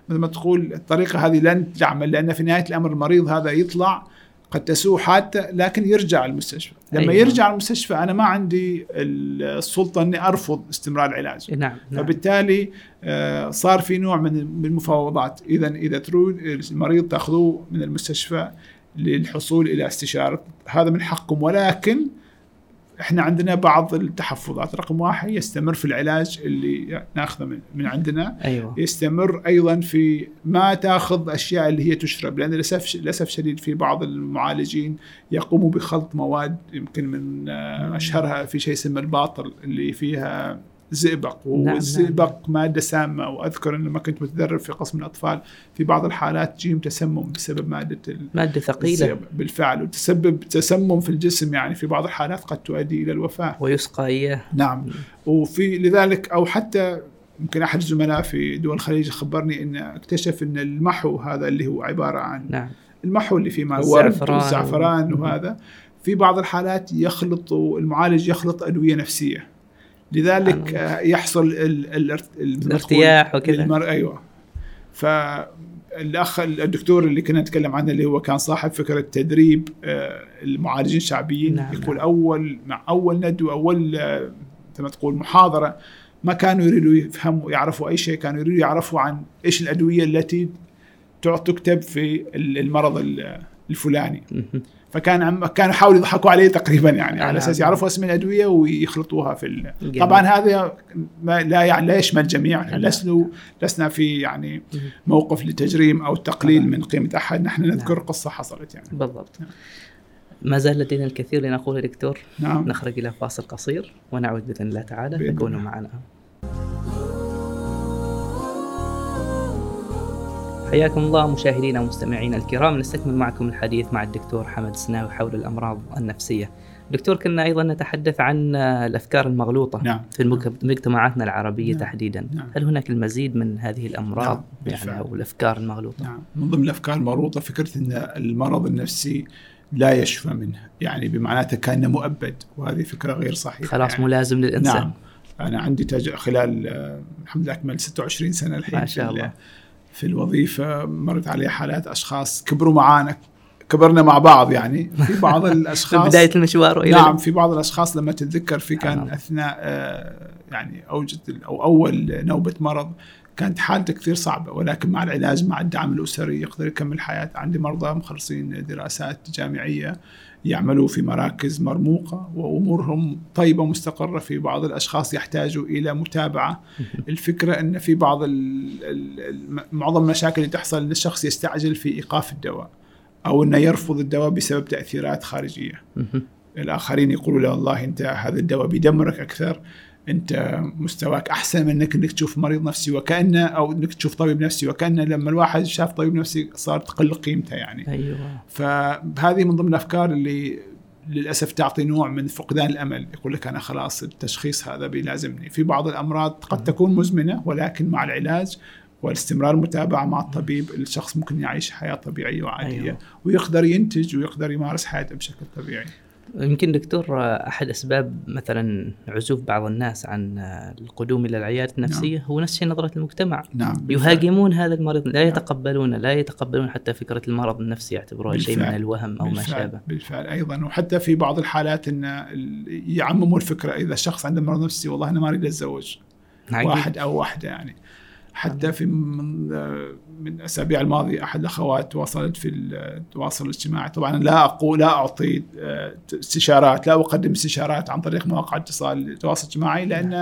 مثل ما تقول الطريقة هذه لن تعمل لأن في نهاية الأمر المريض هذا يطلع قد تسوء حادثة لكن يرجع المستشفى. لما أيوة. يرجع المستشفى أنا ما عندي السلطة إني أرفض استمرار العلاج. نعم نعم. فبالتالي آه، صار في نوع من المفاوضات. إذا إذا تريد المريض تأخذوه من المستشفى للحصول إلى استشارة هذا من حقهم ولكن إحنا عندنا بعض التحفظات. رقم واحد يستمر في العلاج اللي ناخذه من, من عندنا. أيوه. يستمر أيضا في ما تأخذ أشياء اللي هي تشرب لأن للأسف للأسف شديد في بعض المعالجين يقوموا بخلط مواد يمكن من آه، أشهرها في شيء اسمه الباطل اللي فيها زئبق نعم، والزئبق مادة سامة وأذكر ان لما كنت متدرب في قسم الأطفال في بعض الحالات تجيهم تسمم بسبب مادة مادة ثقيلة. الزئبق. بالفعل وتسبب تسمم في الجسم يعني في بعض الحالات قد تؤدي إلى الوفاة. ويسقى اياه نعم. وفي لذلك أو حتى يمكن أحد الزملاء في دول الخليج خبرني انه اكتشف إن المحو هذا اللي هو عبارة عن نعم. المحو اللي فيه ماء ورد الزعفران. والزعفران وهذا في بعض الحالات يخلط المعالج يخلط أدوية نفسية. لذلك آه، يحصل الارتياح وكذا. للمر- أيوه فالاخ الدكتور اللي كنا نتكلم عنه اللي هو كان صاحب فكرة تدريب آه، المعالجين الشعبيين نعم، يقول نعم. اول مع أول ندوه اول آه، مثل ما تقول محاضرة ما كانوا يريدوا يفهموا يعرفوا أي شيء كانوا يريدوا يعرفوا عن إيش الأدوية التي تكتب في المرض ال- الفلاني. فكان عم كانوا يحاولوا يضحكوا عليه تقريبا يعني نعم. على أساس يعرفوا اسم الأدوية ويخلطوها في ال... طبعا هذا ما لا يعني لا يشمل الجميع نعم. لسنا لسنا في يعني. موقف لتجريم أو تقليل طبعاً. من قيمة أحد نحن نذكر نعم. قصة حصلت يعني بالضبط نعم. ما زال لدينا الكثير لنقوله دكتور نعم نخرج إلى فاصل قصير ونعود بإذن الله تعالى الله. معنا حياكم الله مشاهدينا ومستمعينا الكرام نستكمل معكم الحديث مع الدكتور حمد سناوي حول الأمراض النفسية. دكتور كنا أيضا نتحدث عن الأفكار المغلوطة نعم في المك- مجتمعاتنا العربية نعم. تحديدا، نعم. هل هناك المزيد من هذه الأمراض نعم، يعني. أو الأفكار المغلوطة؟ نعم من ضمن الأفكار المغلوطة فكرة إن المرض النفسي لا يشفى منه يعني بمعناته كأنه مؤبد وهذه فكرة غير صحيحة خلاص يعني ملازم للإنسان. نعم أنا عندي تج... خلال آه، الحمد لله أكمل 26 سنة الحين ما شاء الله. في الوظيفة مرت علي حالات أشخاص كبروا معانا كبرنا مع بعض يعني. في بعض في الاشخاص بداية المشوار وإلى نعم في بعض الأشخاص لما تتذكر في كان نعم. أثناء آه، يعني اوجد أو أول نوبة مرض كانت حالته كثير صعبة ولكن مع العلاج مع الدعم الأسري يقدر يكمل حياته عندي مرضى مخلصين دراسات جامعية. يعملوا في مراكز مرموقة وأمورهم طيبة ومستقره في بعض الأشخاص يحتاجوا إلى متابعة. الفكرة إن في بعض معظم المشاكل اللي تحصل إن الشخص يستعجل في إيقاف الدواء أو إنه يرفض الدواء بسبب تأثيرات خارجية. مهم. الآخرين يقولوا لا والله أنت هذا الدواء بيدمرك أكثر. انت مستواك احسن من انك انك تشوف مريض نفسي وكأنه أو انك تشوف طبيب نفسي وكأنه لما الواحد شاف طبيب نفسي صار تقل قيمته يعني. أيوه. فهذه من ضمن الأفكار اللي للأسف تعطي نوع من فقدان الأمل. يقول لك أنا خلاص التشخيص هذا بيلازمني. في بعض الأمراض قد تكون مزمنة ولكن مع العلاج والاستمرار المتابعه مع الطبيب الشخص ممكن يعيش حياة طبيعية وعادية. أيوة. ويقدر ينتج ويقدر يمارس حياته بشكل طبيعي. يمكن دكتور أحد أسباب مثلا عزوف بعض الناس عن القدوم إلى العيادة النفسية هو نفس شيء نظرة المجتمع نعم بالفعل. يهاجمون هذا المريض لا نعم. يتقبلونه لا يتقبلون حتى فكرة المرض النفسي يعتبروها شيء من. الوهم أو ما شابه بالفعل أيضا وحتى في بعض الحالات إن يعمموا الفكرة إذا الشخص عنده مرض نفسي والله أنا ما أريد أتزوج عجيب. واحد أو واحدة يعني حتى في من الأسابيع الماضية أحد الأخوات تواصلت في التواصل الاجتماعي طبعا لا أقول لا أعطي آه، استشارات لا أقدم استشارات عن طريق مواقع اتصال التواصل الاجتماعي لأن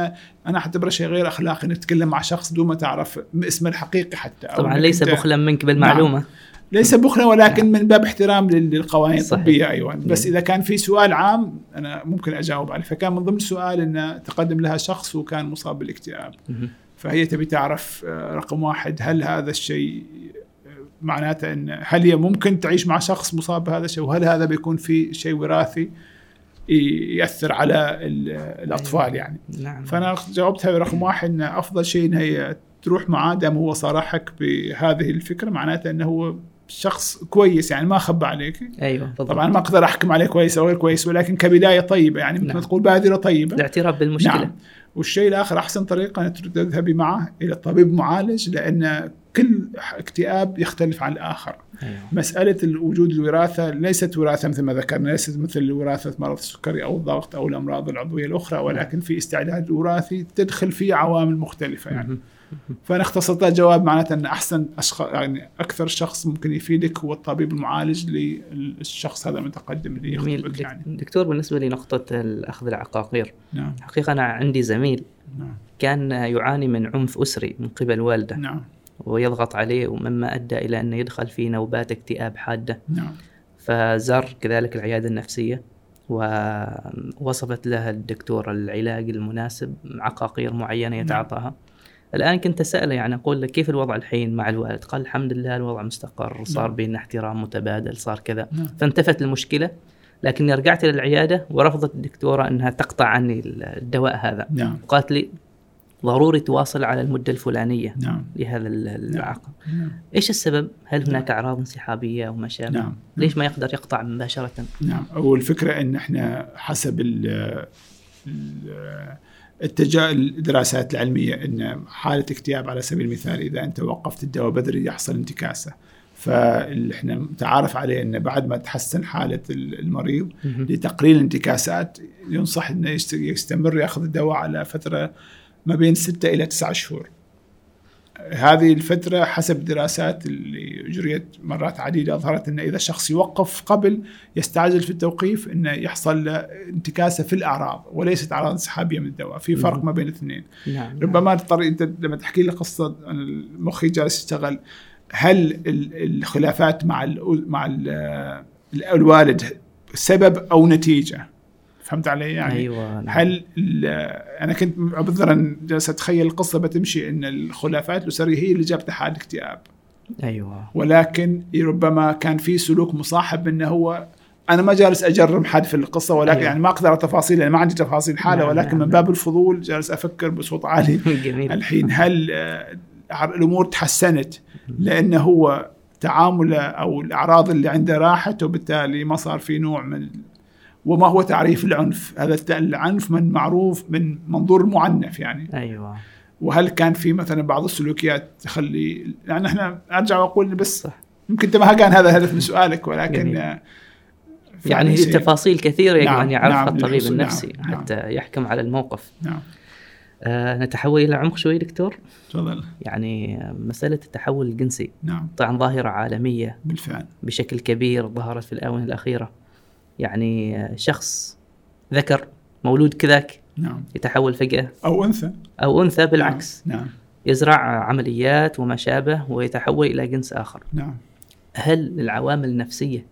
أنا أعتبره شيء غير أخلاقي. انك تتكلم مع شخص دون ما تعرف اسمه الحقيقي حتى. طبعا ليس بخلا منك بالمعلومة. ليس بخلا ولكن من باب احترام لل- للقوانين. الطبيه أيضا. بس نعم. إذا كان في سؤال عام أنا ممكن أجاوب عليه. فكان من ضمن السؤال انه تقدم لها شخص وكان مصاب بالاكتئاب. فهي تبي تعرف آه، رقم واحد هل هذا الشيء آه، معناته إن هل هي ممكن تعيش مع شخص مصاب بهذا الشيء؟ وهل هذا بيكون في شيء وراثي يأثر على ال- الأطفال يعني؟ نعم. فأنا جاوبتها رقم واحد إن أفضل شيء إن هي تروح معاه دام هو صارحك بهذه الفكرة معناته إنه هو شخص كويس يعني ما خبى عليك. أيوه بالضبط. طبعا ما أقدر أحكم عليه كويس أو غير كويس ولكن كبداية طيبة يعني مثل ما نعم. تقول بادره طيبه الاعتراف بالمشكلة. نعم. والشيء الآخر أحسن طريقة أن تذهبي معه إلى الطبيب معالج لأن كل اكتئاب يختلف عن الآخر. أيوة. مسألة وجود الوراثة ليست وراثة مثل ما ذكرنا ليست مثل وراثة مرض السكري أو الضغط أو الأمراض العضوية الأخرى ولكن في استعداد وراثي تدخل فيه عوامل مختلفة يعني. فأنا اختصرت الجواب معناته أن أحسن اشخاص يعني أكثر شخص ممكن يفيدك هو الطبيب المعالج للشخص هذا المتقدم اللي دك- يعني. دكتور بالنسبة لنقطة أخذ العقاقير نعم. حقيقة أنا عندي زميل نعم. كان يعاني من عنف أسري من قبل والده. نعم. ويضغط عليه ومما أدى إلى أنه يدخل في نوبات اكتئاب حادة. نعم. فزار كذلك العيادة النفسية ووصفت له الدكتور العلاج المناسب عقاقير معينة يتعاطاها. الآن كنت أسأله يعني أقول له كيف الوضع الحين مع الوالد؟ قال الحمد لله الوضع مستقر صار نعم. بيننا احترام متبادل صار كذا. نعم. فانتفت المشكلة لكني رجعت إلى العيادة ورفضت الدكتورة أنها تقطع عني الدواء هذا. نعم. قالت لي ضروري تواصل على المدة الفلانية نعم لهذا ال- العقد نعم إيش السبب؟ هل هناك أعراض انسحابية أو ما شابه؟ نعم. ليش ما يقدر يقطع مباشرة؟ نعم والفكرة إن إحنا حسب ال التجا الدراسات العلمية إن حالة اكتئاب على سبيل المثال إذا أنت وقفت الدواء بدري يحصل انتكاسة فاحنا متعارف عليه إن بعد ما تحسن حالة المريض لتقليل الانتكاسات ينصح إنه يست- يستمر يأخذ الدواء على فترة ما بين ستة إلى تسعة شهور. هذه الفترة حسب دراسات اللي أجريت مرات عديدة أظهرت أن إذا شخص يوقف قبل يستعجل في التوقيف أنه يحصل له انتكاسة في الأعراض وليست أعراض انسحابية من الدواء في فرق. ما بين الاثنين. نعم ربما تضطر أنت لما تحكي لي قصة عن المخي جالس يشتغل هل ال- الخلافات مع ال مع ال الوالد سبب أو نتيجة؟ فهمت علي يعني أيوه نعم. هل أنا كنت عذرا جالس أتخيل القصة بتمشي إن الخلافات الأسرية هي اللي جابت حاله اكتئاب أيوه ولكن ربما كان في سلوك مصاحب إنه هو أنا ما جالس اجرم حد في القصة ولكن أيوة. يعني ما أقدر تفاصيل لأن ما عندي تفاصيل حالة نعم، ولكن نعم، من. باب الفضول جالس أفكر بصوت عالي جميل الحين هل آه، الأمور تحسنت لأنه هو تعامله أو الأعراض اللي عنده راحت وبالتالي ما صار في نوع من وما هو تعريف العنف. هذا العنف من معروف من منظور المعنف يعني. أيوه. وهل كان في مثلا بعض السلوكيات تخلي يعني إحنا أرجع وأقول بس صح. يمكن ما كان هذا الهدف من سؤالك ولكن جميل. يعني هي تفاصيل كثيرة يجب نعم، أن يعرفها نعم، الطبيب للحصول- النفسي نعم، حتى يحكم على الموقف. نعم. آه نتحول إلى عمق شوي دكتور. تفضل. يعني مسألة التحول الجنسي. نعم. طبعا ظاهرة عالمية. بالفعل. بشكل كبير ظهرت في الآونة الأخيرة. يعني شخص ذكر مولود كذاك نعم. يتحول فجأة. أو أنثى. أو أنثى بالعكس. نعم. يزرع عمليات وما شابه ويتحول إلى جنس آخر. نعم. هل العوامل النفسية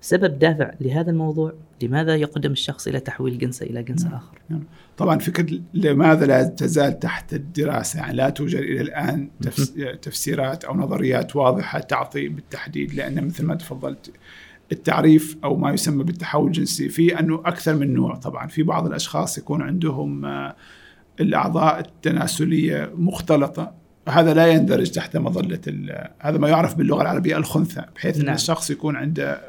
سبب دافع لهذا الموضوع؟ لماذا يقدم الشخص إلى تحويل جنسه إلى جنس نعم. آخر؟ نعم. طبعا فكرة لماذا لا تزال تحت الدراسة؟ يعني لا توجد إلى الآن تفس- تفسيرات أو نظريات واضحة تعطي بالتحديد لأن مثل ما تفضلت التعريف أو ما يسمى بالتحول الجنسي في أنه أكثر من نوع طبعا في بعض الأشخاص يكون عندهم آه، الأعضاء التناسلية مختلطة هذا لا يندرج تحت مظلة ال- هذا ما يعرف باللغة العربية الخنثى بحيث نعم. الشخص يكون عنده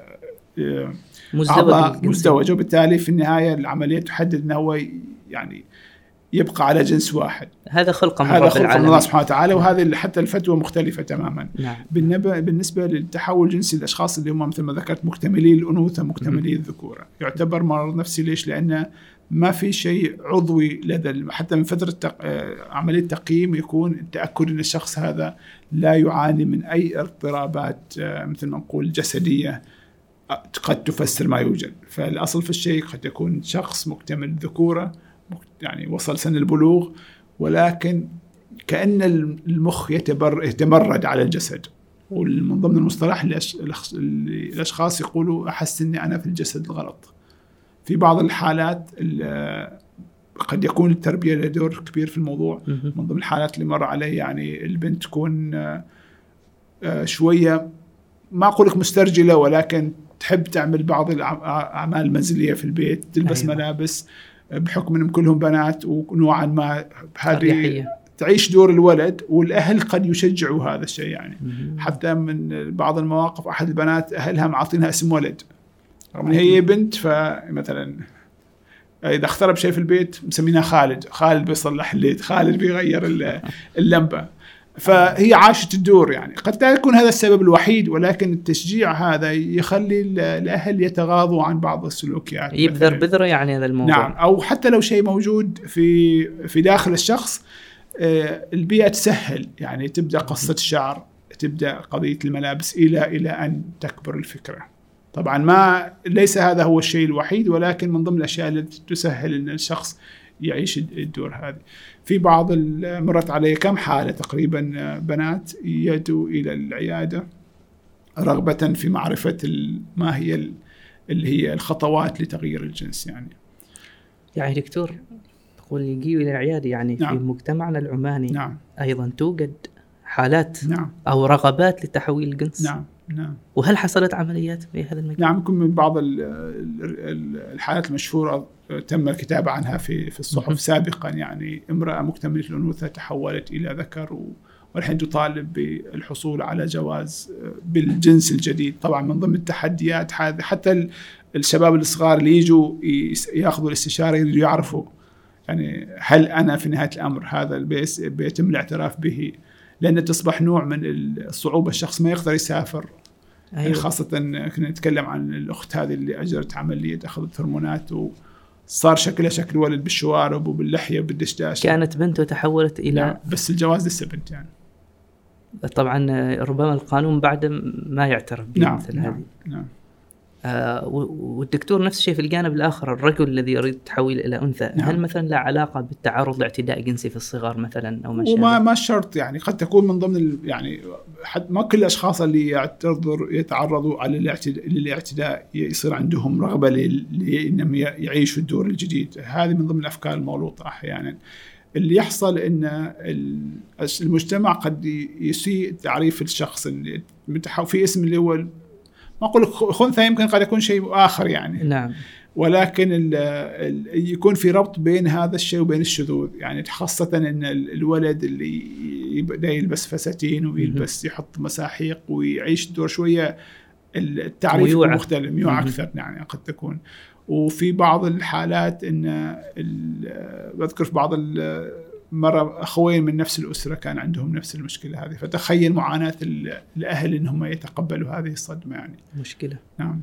آه، مزدوج الجنسية. مزدوجة وبالتالي في النهاية العملية تحدد أنه هو يعني يبقى على جنس واحد. هذا خلق من هذا خلق من العالمين الله سبحانه وتعالى وهذه حتى الفتوى مختلفة تماما. نعم. بالنسبة للتحول الجنسي الأشخاص اللي هم مثل ما ذكرت مكتملي الأنوثة مكتملي الذكورة. يعتبر مرض نفسي ليش؟ لأنه ما في شيء عضوي لدى حتى من فترة تق... آه، عملية تقييم يكون التأكد أن الشخص هذا لا يعاني من أي اضطرابات آه، مثل ما نقول جسدية آه، قد تفسر ما يوجد. فالأصل في الشيء قد يكون شخص مكتمل الذكورة يعني وصل سن البلوغ ولكن كأن المخ يتبر يتمرد على الجسد ومن ضمن المصطلح الأشخاص يقولوا أحس أني أنا في الجسد الغلط في بعض الحالات ال- قد يكون التربية لها دور كبير في الموضوع. من ضمن الحالات اللي مر علي يعني البنت تكون آه، شوية ما أقول لك مسترجلة ولكن تحب تعمل بعض الأعمال المنزلية في البيت تلبس أيوة. ملابس بحكم أنهم كلهم بنات ونوعا ما هذه. تعيش دور الولد والأهل قد يشجعوا هذا الشيء يعني. مهم. حتى من بعض المواقف أحد البنات أهلها معطينها اسم ولد. رغم إن هي بنت فمثلا إذا اخترب شيء في البيت مسمينها خالد. خالد بيصلح الليت خالد بيغير ال- اللمبة. فهي عاشت الدور يعني. قد لا يكون هذا السبب الوحيد ولكن التشجيع هذا يخلي ال- الأهل يتغاضوا عن بعض السلوكيات. يبذر مثلاً. بذرة يعني هذا الموضوع. نعم. أو حتى لو شيء موجود في في داخل الشخص آه، البيئة تسهل يعني. تبدأ قصة الشعر تبدأ قضية الملابس إلى إلى أن تكبر الفكرة. طبعا ما ليس هذا هو الشيء الوحيد ولكن من ضمن الأشياء التي تسهل إن الشخص يعيش الدور هذه. في بعض مرت علي كم حالة تقريبا آه، بنات ياتوا إلى العيادة رغبة في معرفة ال- ما هي ال- اللي هي الخطوات لتغيير الجنس يعني. يعني دكتور تقول يجيوا إلى العيادة يعني في نعم. مجتمعنا العماني نعم. أيضا توجد حالات نعم. أو رغبات لتحويل الجنس؟ نعم نعم. وهل حصلت عمليات في هذا المجال؟ نعم يمكن من بعض ال- ال- الحالات المشهورة تم الكتابة عنها في في. الصحف سابقا. يعني امرأة مكتملة الأنوثة تحولت إلى ذكر و- والحين تطالب بالحصول على جواز بالجنس الجديد. طبعا من ضمن التحديات هذه حتى ال- الشباب الصغار اللي يجوا ياخذوا الاستشارة يريدوا يعرفوا يعني هل أنا في نهاية الأمر هذا اللي بيس- بيتم الاعتراف به؟ لأن تصبح نوع من الصعوبة. الشخص ما يقدر يسافر. أيوة. خاصة كنا نتكلم عن الأخت هذه اللي أجرت عملية أخذت هرمونات وصار شكلها شكل ولد بالشوارب وباللحية وبالدشداش. كانت بنت وتحولت إلى نعم بس الجواز لسه بنت يعني. طبعا ربما القانون بعد ما يعترف نعم بمثل نعم, هذه. نعم. آه والدكتور نفس الشيء في الجانب الآخر الرجل الذي يريد التحويل إلى أنثى نعم. هل مثلا له علاقة بالتعرض لاعتداء جنسي في الصغر مثلا أو ما وما شابه؟ ما شرط يعني قد تكون من ضمن يعني حد ما كل الأشخاص اللي يعتذر يتعرضوا على الاعتداء للاعتداء يصير عندهم رغبة لإنهم يعيشوا الدور الجديد هذه من ضمن الأفكار المغلوطه أحيانا اللي يحصل إن ال- المجتمع قد يسيء تعريف الشخص في اسم اللي هو ما أقول لك خنثى يمكن قد يكون شيء آخر يعني. نعم. ولكن ال ال يكون في ربط بين هذا الشيء وبين الشذوذ. يعني خاصة إن ال- الولد اللي يبدا يلبس فساتين ويلبس يحط مساحيق ويعيش الدور شوية التعريف ميوعة. مختلف ميوعة. أكثر يعني قد تكون. وفي بعض الحالات إن ال- بذكر في بعض مرة أخوين من نفس الأسرة كان عندهم نفس المشكلة هذه. فتخيل معاناة ال- الأهل إنهم يتقبلوا هذه الصدمة يعني. مشكلة. نعم.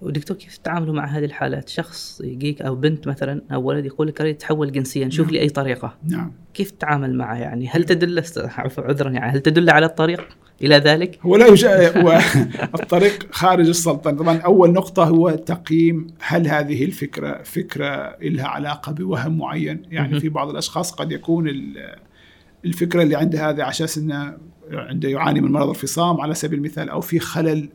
ودكتور كيف تتعاملوا مع هذه الحالات؟ شخص يجيك أو بنت مثلا أو ولد يقول لك أريد أتحول جنسيا شوف نعم. لي أي طريقة. نعم. كيف تتعامل معه يعني؟ هل تدل عفوا عذرا يعني هل تدل على الطريق؟ إلى ذلك؟ هو لا يوجد هو الطريق خارج السلطنة. طبعا أول نقطة هو تقييم هل هذه الفكرة فكرة لها علاقة بوهم معين. يعني. في بعض الأشخاص قد يكون ال- الفكرة اللي عنده هذه على أساس أنه عنده يعاني من مرض الفصام على سبيل المثال أو في خلل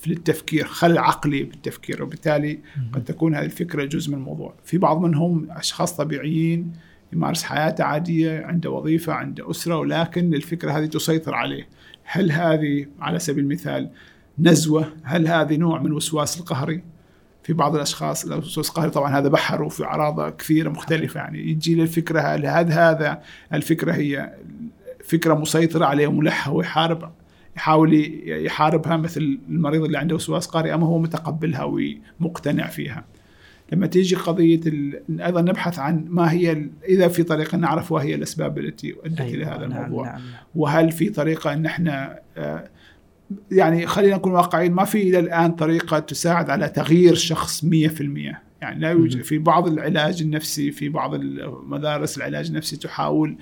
في التفكير خلل عقلي بالتفكير. وبالتالي قد تكون هذه الفكرة جزء من الموضوع. في بعض منهم أشخاص طبيعيين يمارس حياته عادية عنده وظيفة عنده أسرة ولكن الفكرة هذه تسيطر عليه. هل هذه على سبيل المثال نزوة هل هذه نوع من الوسواس القهري في بعض الأشخاص الوسواس القهري طبعا هذا بحر وفي اعراضه كثيرة مختلفة يعني يجي له الفكرة هل هذا الفكرة هي فكرة مسيطرة عليه وملحة ويحارب يحاول يحاربها مثل المريض اللي عنده وسواس قهري اما هو متقبلها ومقتنع فيها. لما تيجي قضية ال... أيضا نبحث عن ما هي. إذا في طريقة نعرف وهي الاسباب التي ادت إلى هذا نعم الموضوع. نعم نعم. وهل في طريقة إن إحنا آه، يعني خلينا نكون واقعيين ما في إلى الآن طريقة تساعد على تغيير شخص 100% يعني لا يوجد. في بعض العلاج النفسي في بعض مدارس العلاج النفسي تحاول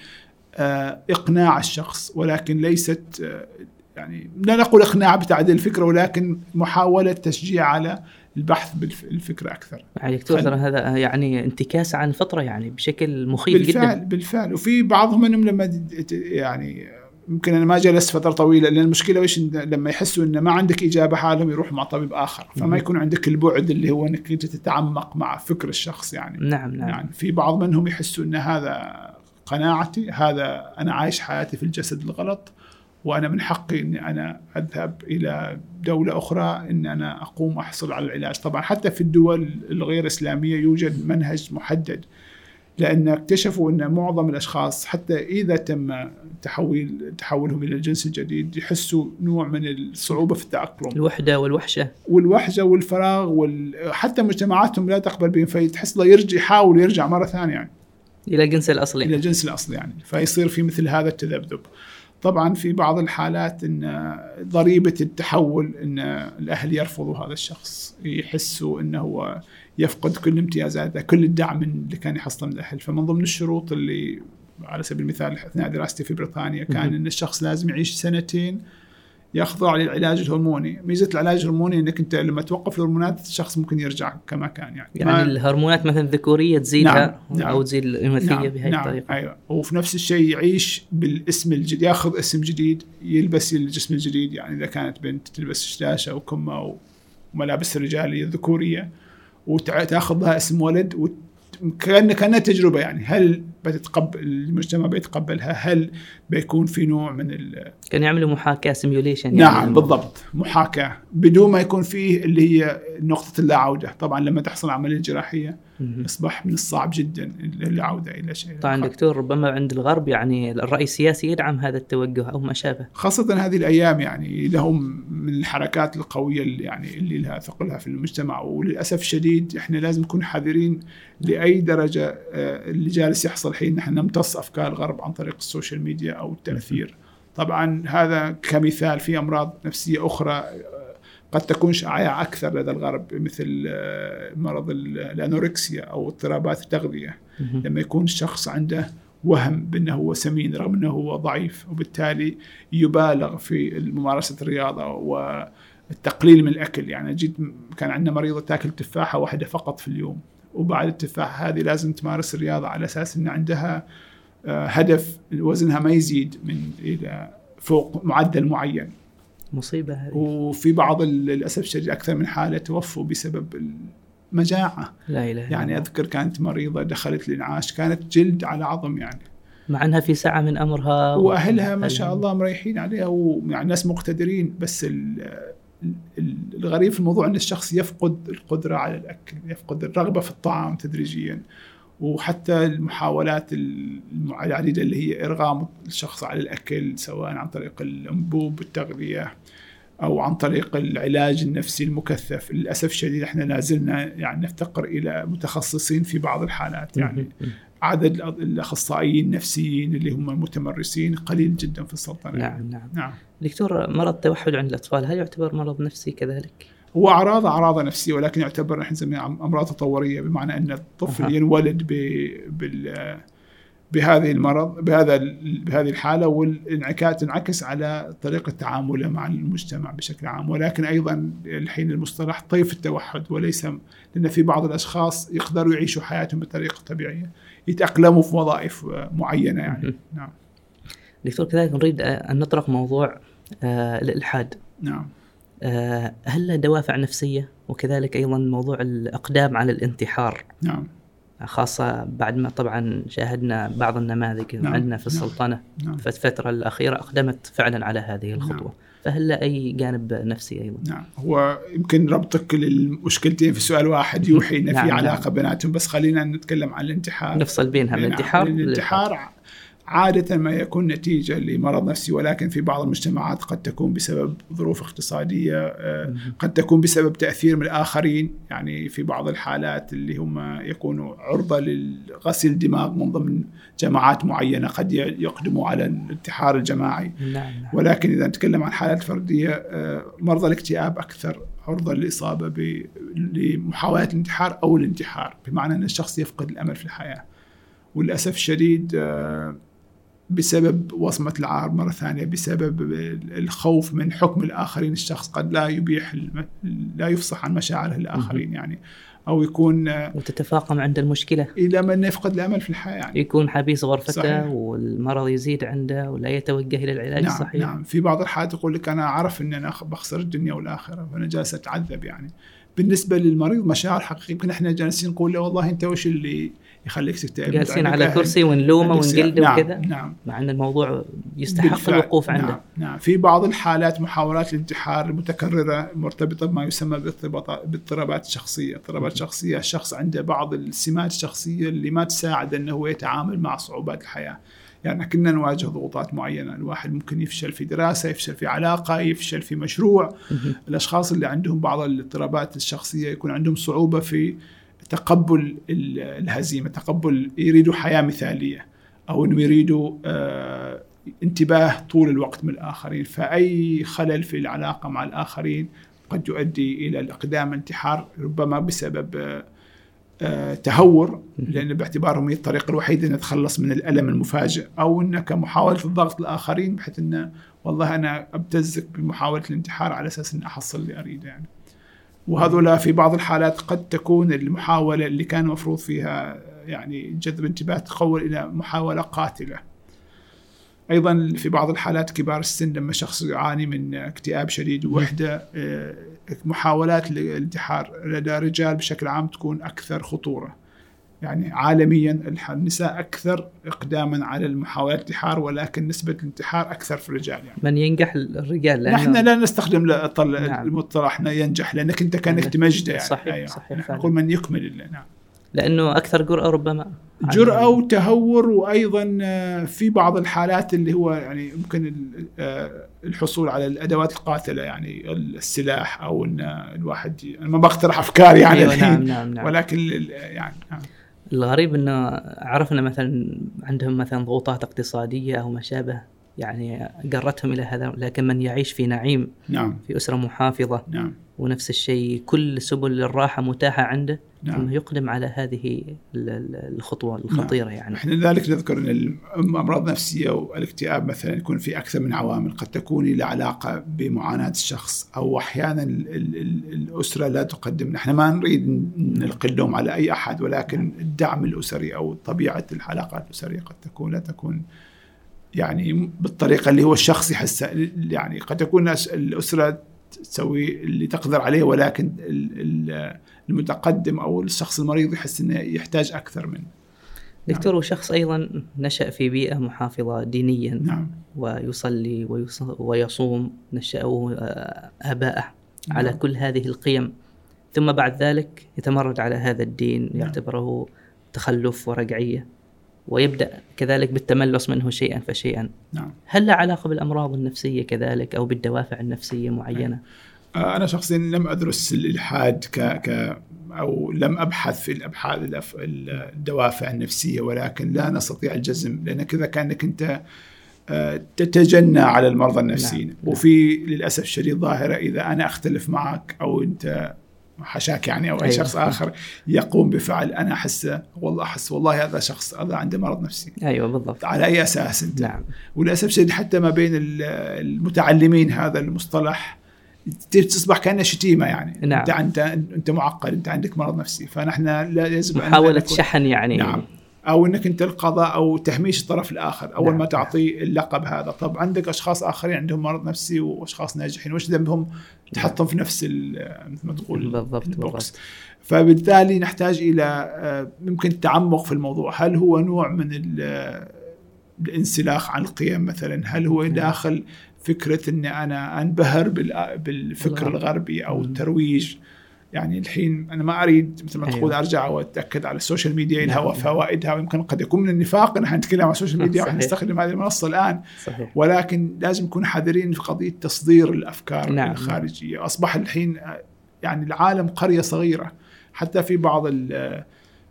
آه، إقناع الشخص ولكن ليست آه، يعني لا نقول إقناع بتعديل الفكرة ولكن محاولة تشجيع على البحث بالفكرة أكثر. يعني دكتور ترى هذا يعني انتكاس عن الفطره يعني بشكل مخيف بالفعل جدا. بالفعل وفي بعضهم منهم لما يعني يمكن أنا ما جلست فترة طويلة لأن المشكلة وش؟ لما يحسوا ان ما عندك إجابة حالهم يروحوا مع طبيب آخر. فما يكون عندك البعد اللي هو إنك أنت تتعمق مع فكر الشخص يعني. نعم نعم. يعني في بعض منهم يحسوا إن هذا قناعتي هذا أنا عايش حياتي في الجسد الغلط وأنا من حقي إني أنا أذهب إلى دولة أخرى إن أنا أقوم أحصل على العلاج. طبعا حتى في الدول الغير إسلامية يوجد منهج محدد لأن اكتشفوا إن معظم الأشخاص حتى إذا تم تحويل تحولهم إلى الجنس الجديد يحسوا نوع من الصعوبة في التأقلم. الوحدة والوحشة. والوحشة والفراغ وال... حتى مجتمعاتهم لا تقبل بهم فتحس له يرجع يحاول يرجع مرة ثانية يعني. إلى الجنس الأصلي. إلى الجنس الأصلي يعني. فيصير في مثل هذا التذبذب. طبعا في بعض الحالات إن ضريبة التحول إن الأهل يرفضوا هذا الشخص يحسوا إنه هو يفقد كل امتيازاته كل الدعم اللي كان يحصله من الأهل فمن ضمن الشروط اللي على سبيل المثال اثناء دراستي في بريطانيا كان. إن الشخص لازم يعيش سنتين يخضع للعلاج الهرموني. ميزة العلاج الهرموني إنك أنت لما توقف الهرمونات الشخص ممكن يرجع كما كان يعني. يعني ما- الهرمونات مثلا الذكورية تزيدها نعم، نعم. أو تزيد الانوثيه نعم بهذه نعم الطريقة. أيوه. وفي نفس الشيء يعيش بالاسم الجديد يأخذ اسم جديد يلبس الجسم الجديد. يعني إذا كانت بنت تلبس شداشة أو كمة وملابس الرجاليه الذكوريه وتاخذ لها اسم ولد وت... كان كأنها تجربة يعني. هل بتتقبل المجتمع بيتقبلها. هل بيكون في نوع من ال... كانوا يعملوا محاكاة سيميوليشن نعم بالضبط. محاكاة. بدون ما يكون فيه اللي هي نقطة اللا عوده طبعا لما تحصل عملية جراحية يصبح من الصعب جدا العوده إلى شيء طبعا دكتور ربما عند الغرب يعني الرأي السياسي يدعم هذا التوجه أو ما شابه. خاصة هذه الأيام يعني لهم من الحركات القوية اللي يعني اللي لها ثقلها في المجتمع. وللأسف الشديد إحنا لازم نكون حذرين لأي درجة آه، اللي جالس يحصل الحين نحن نمتص أفكار الغرب عن طريق ال social media أو التأثير. طبعا هذا كمثال في أمراض نفسية أخرى آه، قد تكون شائعة أكثر لدى الغرب مثل آه، مرض ال- ال anorexia أو اضطرابات التغذية. مهم. لما يكون الشخص عنده وهم بأنه هو سمين رغم أنه هو ضعيف وبالتالي يبالغ في ممارسة الرياضة والتقليل من الأكل. يعني جيت كان عندنا مريضة تاكل تفاحة واحدة فقط في اليوم. وبعد التفاحة هذه لازم تمارس الرياضة على أساس أن عندها آه، هدف وزنها ما يزيد من إلى فوق معدل معين مصيبة هذه وفي بعض للأسف الشديد أكثر من حالة توفوا بسبب المجاعة لا إله إلا يعني الله. أذكر كانت مريضة دخلت الإنعاش كانت جلد على عظم يعني مع أنها في ساعة من أمرها وأهلها ما. شاء الله مريحين عليها ويعني ناس مقتدرين بس الغريب في الموضوع إن الشخص يفقد القدرة على الأكل يفقد الرغبة في الطعام تدريجيا وحتى المحاولات الم- العديدة اللي هي إرغام الشخص على الأكل سواء عن طريق الأنبوب التغذيه أو عن طريق العلاج النفسي المكثف للأسف الشديد إحنا لا زلنا يعني نفتقر إلى متخصصين في بعض الحالات يعني. عدد الأخصائيين النفسيين اللي هم المتمرسين قليل جدا في السلطنة. نعم نعم. نعم. دكتور مرض التوحد عند الأطفال هل يعتبر مرض نفسي كذلك؟ هو اعراض أعراض نفسية ولكن يعتبر نحن نسميها أمراض تطورية بمعنى أن الطفل أها. ينولد ب... بال بهذه المرض بهذا بهذه الحالة والانعكاس تنعكس على طريقة تعامله مع المجتمع بشكل عام. ولكن أيضا الحين المصطلح طيف التوحد وليس لأن في بعض الأشخاص يقدروا يعيشوا حياتهم بطريقة طبيعية. يتأقلموا في وظائف معينة يعني. نعم. دكتور كذلك نريد آه، أن نطرق موضوع آه، الإلحاد. نعم. آه، هل له دوافع نفسية؟ وكذلك أيضا موضوع الأقدام على الانتحار. نعم. خاصة بعد ما طبعا شاهدنا بعض النماذج نعم، عندنا في نعم. السلطنة نعم. في الفترة الأخيرة أقدمت فعلا على هذه الخطوة. نعم. فهل له أي جانب نفسي أيضا؟ نعم هو يمكن ربطك للمشكلتين في سؤال واحد يوحي إن نعم، في نعم. علاقة بيناتهم بس خلينا نتكلم عن الانتحار نفصل بينها نعم. الانتحار الانتحار عادة ما يكون نتيجة لمرض نفسي ولكن في بعض المجتمعات قد تكون بسبب ظروف اقتصادية آه، قد تكون بسبب تأثير من الآخرين. يعني في بعض الحالات اللي هم يكونوا عرضة لغسل الدماغ من ضمن جماعات معينة قد يقدموا على الانتحار الجماعي. نعم نعم. ولكن إذا نتكلم عن حالات فردية آه، مرضى الاكتئاب أكثر عرضة للإصابة ب- لمحاوله الانتحار أو الانتحار بمعنى أن الشخص يفقد الأمل في الحياة. وللاسف الشديد آه، بسبب وصمة العار مرة ثانية بسبب الخوف من حكم الآخرين الشخص قد لا يبيح لا يفصح عن مشاعره الآخرين يعني. أو يكون وتتفاقم عند المشكلة. إلى من يفقد الأمل في الحياة يعني. يكون حبيس غرفته صحيح. والمرض يزيد عنده ولا يتوجه إلى العلاج نعم الصحيح نعم. في بعض الحالات يقول لك أنا أعرف إن أنا بخسر الدنيا والآخرة وأنا جالس أتعذب يعني. بالنسبة للمريض مشاعر حقيقية يمكن إحنا جالسين نقول له والله أنت وش اللي يخليك تكتئب جالسين على كرسي ونلومة. ونجلده نعم وكذا نعم مع إن الموضوع يستحق بالفعل. الوقوف عنده نعم, نعم في بعض الحالات محاولات الانتحار المتكرره مرتبطة بما يسمى باضطرابات- باضطرابات شخصية، اضطرابات شخصية الشخص عنده بعض السمات الشخصية اللي ما تساعد إنه هو يتعامل مع صعوبات الحياة. يعني كنا نواجه ضغوطات معينة، الواحد ممكن يفشل في دراسة، يفشل في علاقة، يفشل في مشروع، مهم. الأشخاص اللي عندهم بعض الاضطرابات الشخصية يكون عندهم صعوبة في تقبل ال- الهزيمة، تقبل يريدوا حياة مثالية أو انهم يريدوا آه، انتباه طول الوقت من الآخرين. فأي خلل في العلاقة مع الآخرين قد يؤدي إلى الإقدام انتحار ربما بسبب آه، تهور لأن باعتبارهم هي الطريقة الوحيدة أن نتخلص من الألم المفاجئ. أو أنك محاولة الضغط الآخرين بحيث أن والله أنا أبتزك بمحاولة الانتحار على أساس أن أحصل اللي أريده يعني. وهذولا في بعض الحالات قد تكون المحاولة اللي كان المفروض فيها يعني جذب انتباه تحول إلى محاولة قاتلة. أيضا في بعض الحالات كبار السن لما شخص يعاني من اكتئاب شديد ووحده آه، محاولات الانتحار لدى الرجال بشكل عام تكون أكثر خطورة. يعني عالميا النساء أكثر اقداما على المحاولات الانتحار ولكن نسبة الانتحار أكثر في الرجال يعني. من ينجح الرجال؟ لأنه نحن لا نستخدم نعم. المصطلح ينجح لأنك أنت كانك تمجده يعني. صحيح أيوة. صحيح نقول من يكمل نعم. لأنه أكثر جرأة ربما. جرأة وتهور وأيضا في بعض الحالات اللي هو يعني يمكن آه، الحصول على الأدوات القاتلة يعني السلاح أو إن الواحد أنا ما بقترح أفكار يعني. أيوة نعم نعم نعم. ولكن يعني نعم. الغريب إنه عرفنا مثلا عندهم مثلا ضغوطات اقتصادية أو ما شابه. يعني قرتهم إلى هذا لكن من يعيش في نعيم نعم في أسرة محافظة نعم ونفس الشيء كل سبل الراحة متاحة عنده نعم. انه يقدم على هذه الخطوة الخطيرة نعم. يعني إحنا لذلك نذكر إن الامراض النفسيه والاكتئاب مثلا يكون في أكثر من عوامل قد تكون لها علاقة بمعاناة الشخص أو أحيانا الأسرة لا تقدم نحن ما نريد نلقي اللوم على أي أحد ولكن الدعم الأسري أو طبيعة العلاقات الأسرية قد تكون لا تكون يعني بالطريقة اللي هو الشخص يحس يعني قد تكون الأسرة تسوي اللي تقدر عليه ولكن المتقدم أو الشخص المريض يحس إنه يحتاج أكثر منه دكتور وشخص أيضا نشأ في بيئة محافظة دينيا نعم. ويصلي ويصوم نشأه آه، آباءه نعم. على كل هذه القيم ثم بعد ذلك يتمرد على هذا الدين نعم. يعتبره تخلف ورجعيه ويبدأ كذلك بالتملص منه شيئا فشيئا نعم. هل له علاقة بالأمراض النفسية كذلك أو بالدوافع النفسية معينة نعم. أنا شخصيا لم أدرس الإلحاد ك ك أو لم أبحث في الأبحاث الدوافع النفسية ولكن لا نستطيع الجزم لأن كذا كأنك أنت آه، تتجنى على المرضى النفسيين نعم. وفي للأسف الشديد ظاهرة إذا أنا أختلف معك أو أنت حشاك يعني أو أي أيوة. شخص آخر يقوم بفعل أنا احسه والله أحس والله هذا شخص هذا عنده مرض نفسي. أيوه بالضبط. على أي أساس أنت؟ نعم. وللأسف الشديد حتى ما بين المتعلمين هذا المصطلح تصبح كانها شتيمة يعني. نعم. أنت أنت أنت معقد أنت عندك مرض نفسي فنحن لا يجب محاولة شحن يعني. نعم. أو إنك أنت القضاء أو تهميش الطرف الآخر أول نعم. ما تعطيه اللقب هذا. طب عندك أشخاص آخرين عندهم مرض نفسي وأشخاص ناجحين وش ذنبهم؟ تحطهم في نفس مثل ما تقول بالضبط البوكس. فبالتالي نحتاج إلى آه، ممكن التعمق في الموضوع. هل هو نوع من الانسلاخ عن القيم مثلا؟ هل هو. داخل فكرة إني أنا أنبهر بالفكر الغربي أو الترويج؟ يعني الحين أنا ما أريد مثل ما أيوة. تقول أرجع وأتأكد على ال social media لها نعم. فوائدها ويمكن قد يكون من النفاق إن إحنا نتكلم عن ال social media ونستخدم هذه المنصة الآن صحيح. ولكن لازم نكون حذرين في قضية تصدير الأفكار نعم. الخارجية أصبح الحين يعني العالم قرية صغيرة حتى في بعض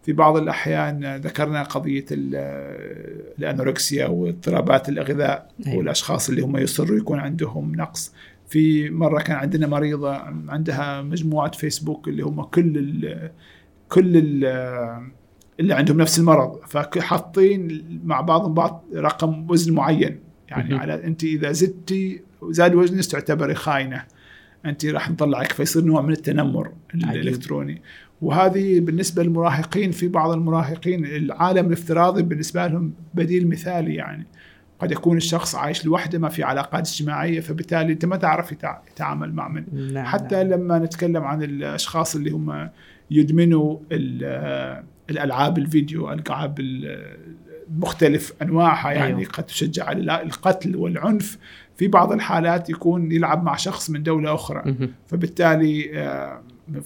في بعض الأحيان ذكرنا قضية الأنوركسيا واضطرابات الغذاء أيوة. والأشخاص اللي هم يصروا يكون عندهم نقص في مرة كان عندنا مريضة عندها مجموعة فيسبوك اللي هم كل ال كل ال اللي عندهم نفس المرض فحاطين مع بعضهم بعض رقم وزن معين. يعني على انت إذا زدتي زاد وزنك تعتبري خاينة. انت راح نطلعك فيصير نوع من التنمر الإلكتروني. وهذه بالنسبة للمراهقين في بعض المراهقين العالم الافتراضي بالنسبة لهم بديل مثالي يعني. قد يكون الشخص عايش لوحده ما في علاقات اجتماعية فبالتالي أنت ما تعرف يتعامل مع من. نعم حتى نعم. لما نتكلم عن الأشخاص اللي هم يدمنوا الألعاب الفيديو الالعاب مختلف أنواعها يعني أيوه. قد تشجع على القتل والعنف في بعض الحالات يكون يلعب مع شخص من دولة أخرى. فبالتالي آه،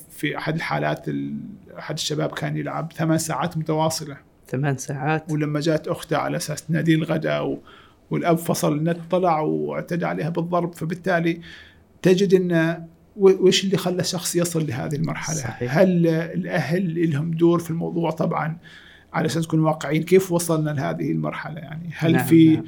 في أحد الحالات أحد الشباب كان يلعب ثمان ساعات متواصلة. ثمان ساعات. ولما جات أخته على أساس تنادي الغداء والأب فصل النت طلع واعتدى عليها بالضرب فبالتالي تجد إن وش اللي خلى الشخص يصل لهذه المرحلة؟ صحيح. هل الأهل لهم دور في الموضوع طبعا على أساس نكون واقعيين كيف وصلنا لهذه المرحلة يعني؟ هل نعم في نعم.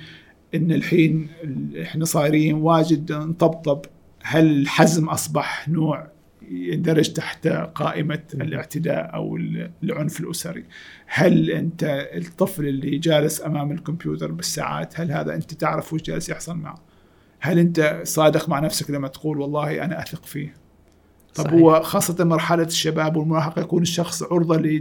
إن الحين ال- إحنا صايرين واجد نطبطب هل الحزم أصبح نوع يندرج تحت قائمة الاعتداء أو ال- العنف الأسري هل أنت الطفل اللي جالس أمام الكمبيوتر بالساعات هل هذا أنت تعرف وش جالس يحصل معه هل أنت صادق مع نفسك لما تقول والله أنا أثق فيه طب صحيح. هو خاصة مرحلة الشباب والمراهقة يكون الشخص عرضة ل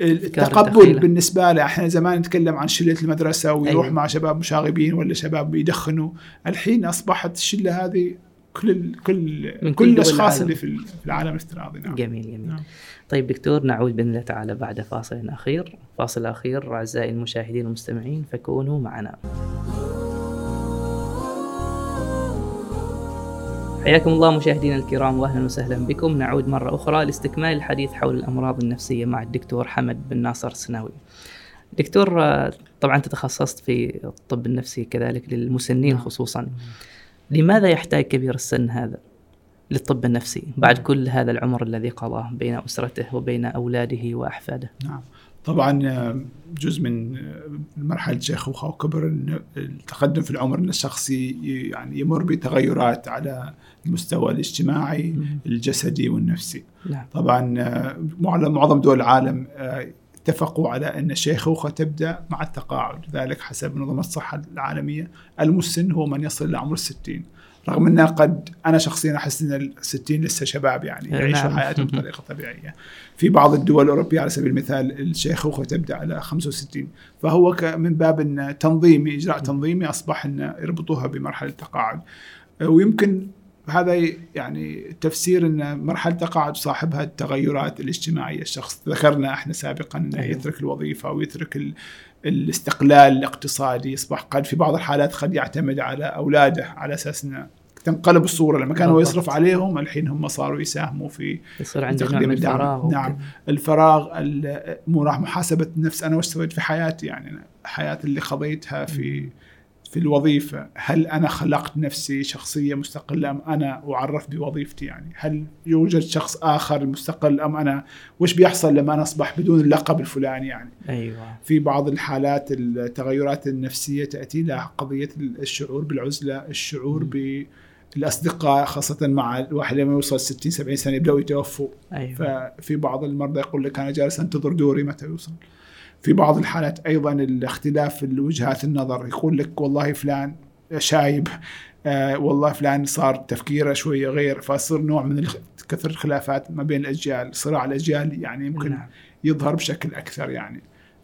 التقبل. بالنسبة له إحنا زمان نتكلم عن شلة المدرسة ويروح أيوة. مع شباب مشاغبين ولا شباب بيدخنوا الحين أصبحت الشلة هذه كل ال كل من كل كل الأشخاص. اللي في ال- في العالم الافتراضي نعم جميل جميل نعم. طيب دكتور نعود باذن الله تعالى بعد فاصل أخير فاصل أخير أعزائي المشاهدين والمستمعين فكونوا معنا حياكم الله مشاهدينا الكرام واهلا وسهلا بكم نعود مرة أخرى لاستكمال الحديث حول الأمراض النفسية مع الدكتور حمد بن ناصر السناوي. دكتور آه، طبعا تتخصصت في الطب النفسي كذلك للمسنين نعم. خصوصا. لماذا يحتاج كبير السن هذا للطب النفسي بعد نعم. كل هذا العمر الذي قضاه بين أسرته وبين أولاده وأحفاده؟ نعم طبعا آه، جزء من آه، مرحلة الشيخوخة وكبر التقدم في العمر أن الشخص يعني يمر بتغيرات على المستوى الاجتماعي الجسدي والنفسي نعم طبعا آه، معظم دول العالم اتفقوا على أن الشيخوخه تبدأ مع التقاعد، ذلك حسب منظمة الصحة العالمية المسن هو من يصل إلى عمر الستين رغم ان قد أنا شخصيا أحس أن الستين لسه شباب يعني نعم. يعيشوا حياتهم بطريقة طبيعية. في بعض الدول الأوروبية على سبيل المثال الشيخوخة تبدأ على 65 فهو من باب إن تنظيمي إجراء تنظيمي أصبح إن يربطوها بمرحلة التقاعد. ويمكن هذا يعني تفسير إن مرحلة التقاعد صاحبها التغيرات الاجتماعية الشخص ذكرنا إحنا سابقا إنه أيوة. يترك الوظيفة أو يترك ال- الاستقلال الاقتصادي يصبح قد في بعض الحالات قد يعتمد على أولاده على أساس إنه تنقلب الصورة لما كان هو. يصرف عليهم الحين هم صاروا يساهموا في يصير عنده نوع تقديم من الدعم. الفراغ نعم. الفراغ ال- مو راح محاسبة النفس أنا وش سويت في حياتي يعني أنا حياة اللي قضيتها في في الوظيفة. هل أنا خلقت نفسي شخصية مستقلة أم أنا أعرف بوظيفتي يعني؟ هل يوجد شخص آخر مستقل أم أنا؟ وش بيحصل لما أنا أصبح بدون اللقب الفلاني يعني؟ أيوه. في بعض الحالات التغيرات النفسية تأتي لها قضية الشعور بالعزلة الشعور بالأصدقاء خاصة مع الواحد لما يوصل 60 70 سنة يبدأوا يتوفوا. أيوه. ففي بعض المرضى يقول لك أنا جالس أنتظر دوري متى يوصل؟ في بعض الحالات أيضا الاختلاف وجهات النظر يقول لك والله فلان شايب آه والله فلان صار تفكيره شوية غير فصير نوع من كثر الخلافات ما بين الأجيال صراع الأجيال يعني يمكن نعم. يظهر بشكل أكثر يعني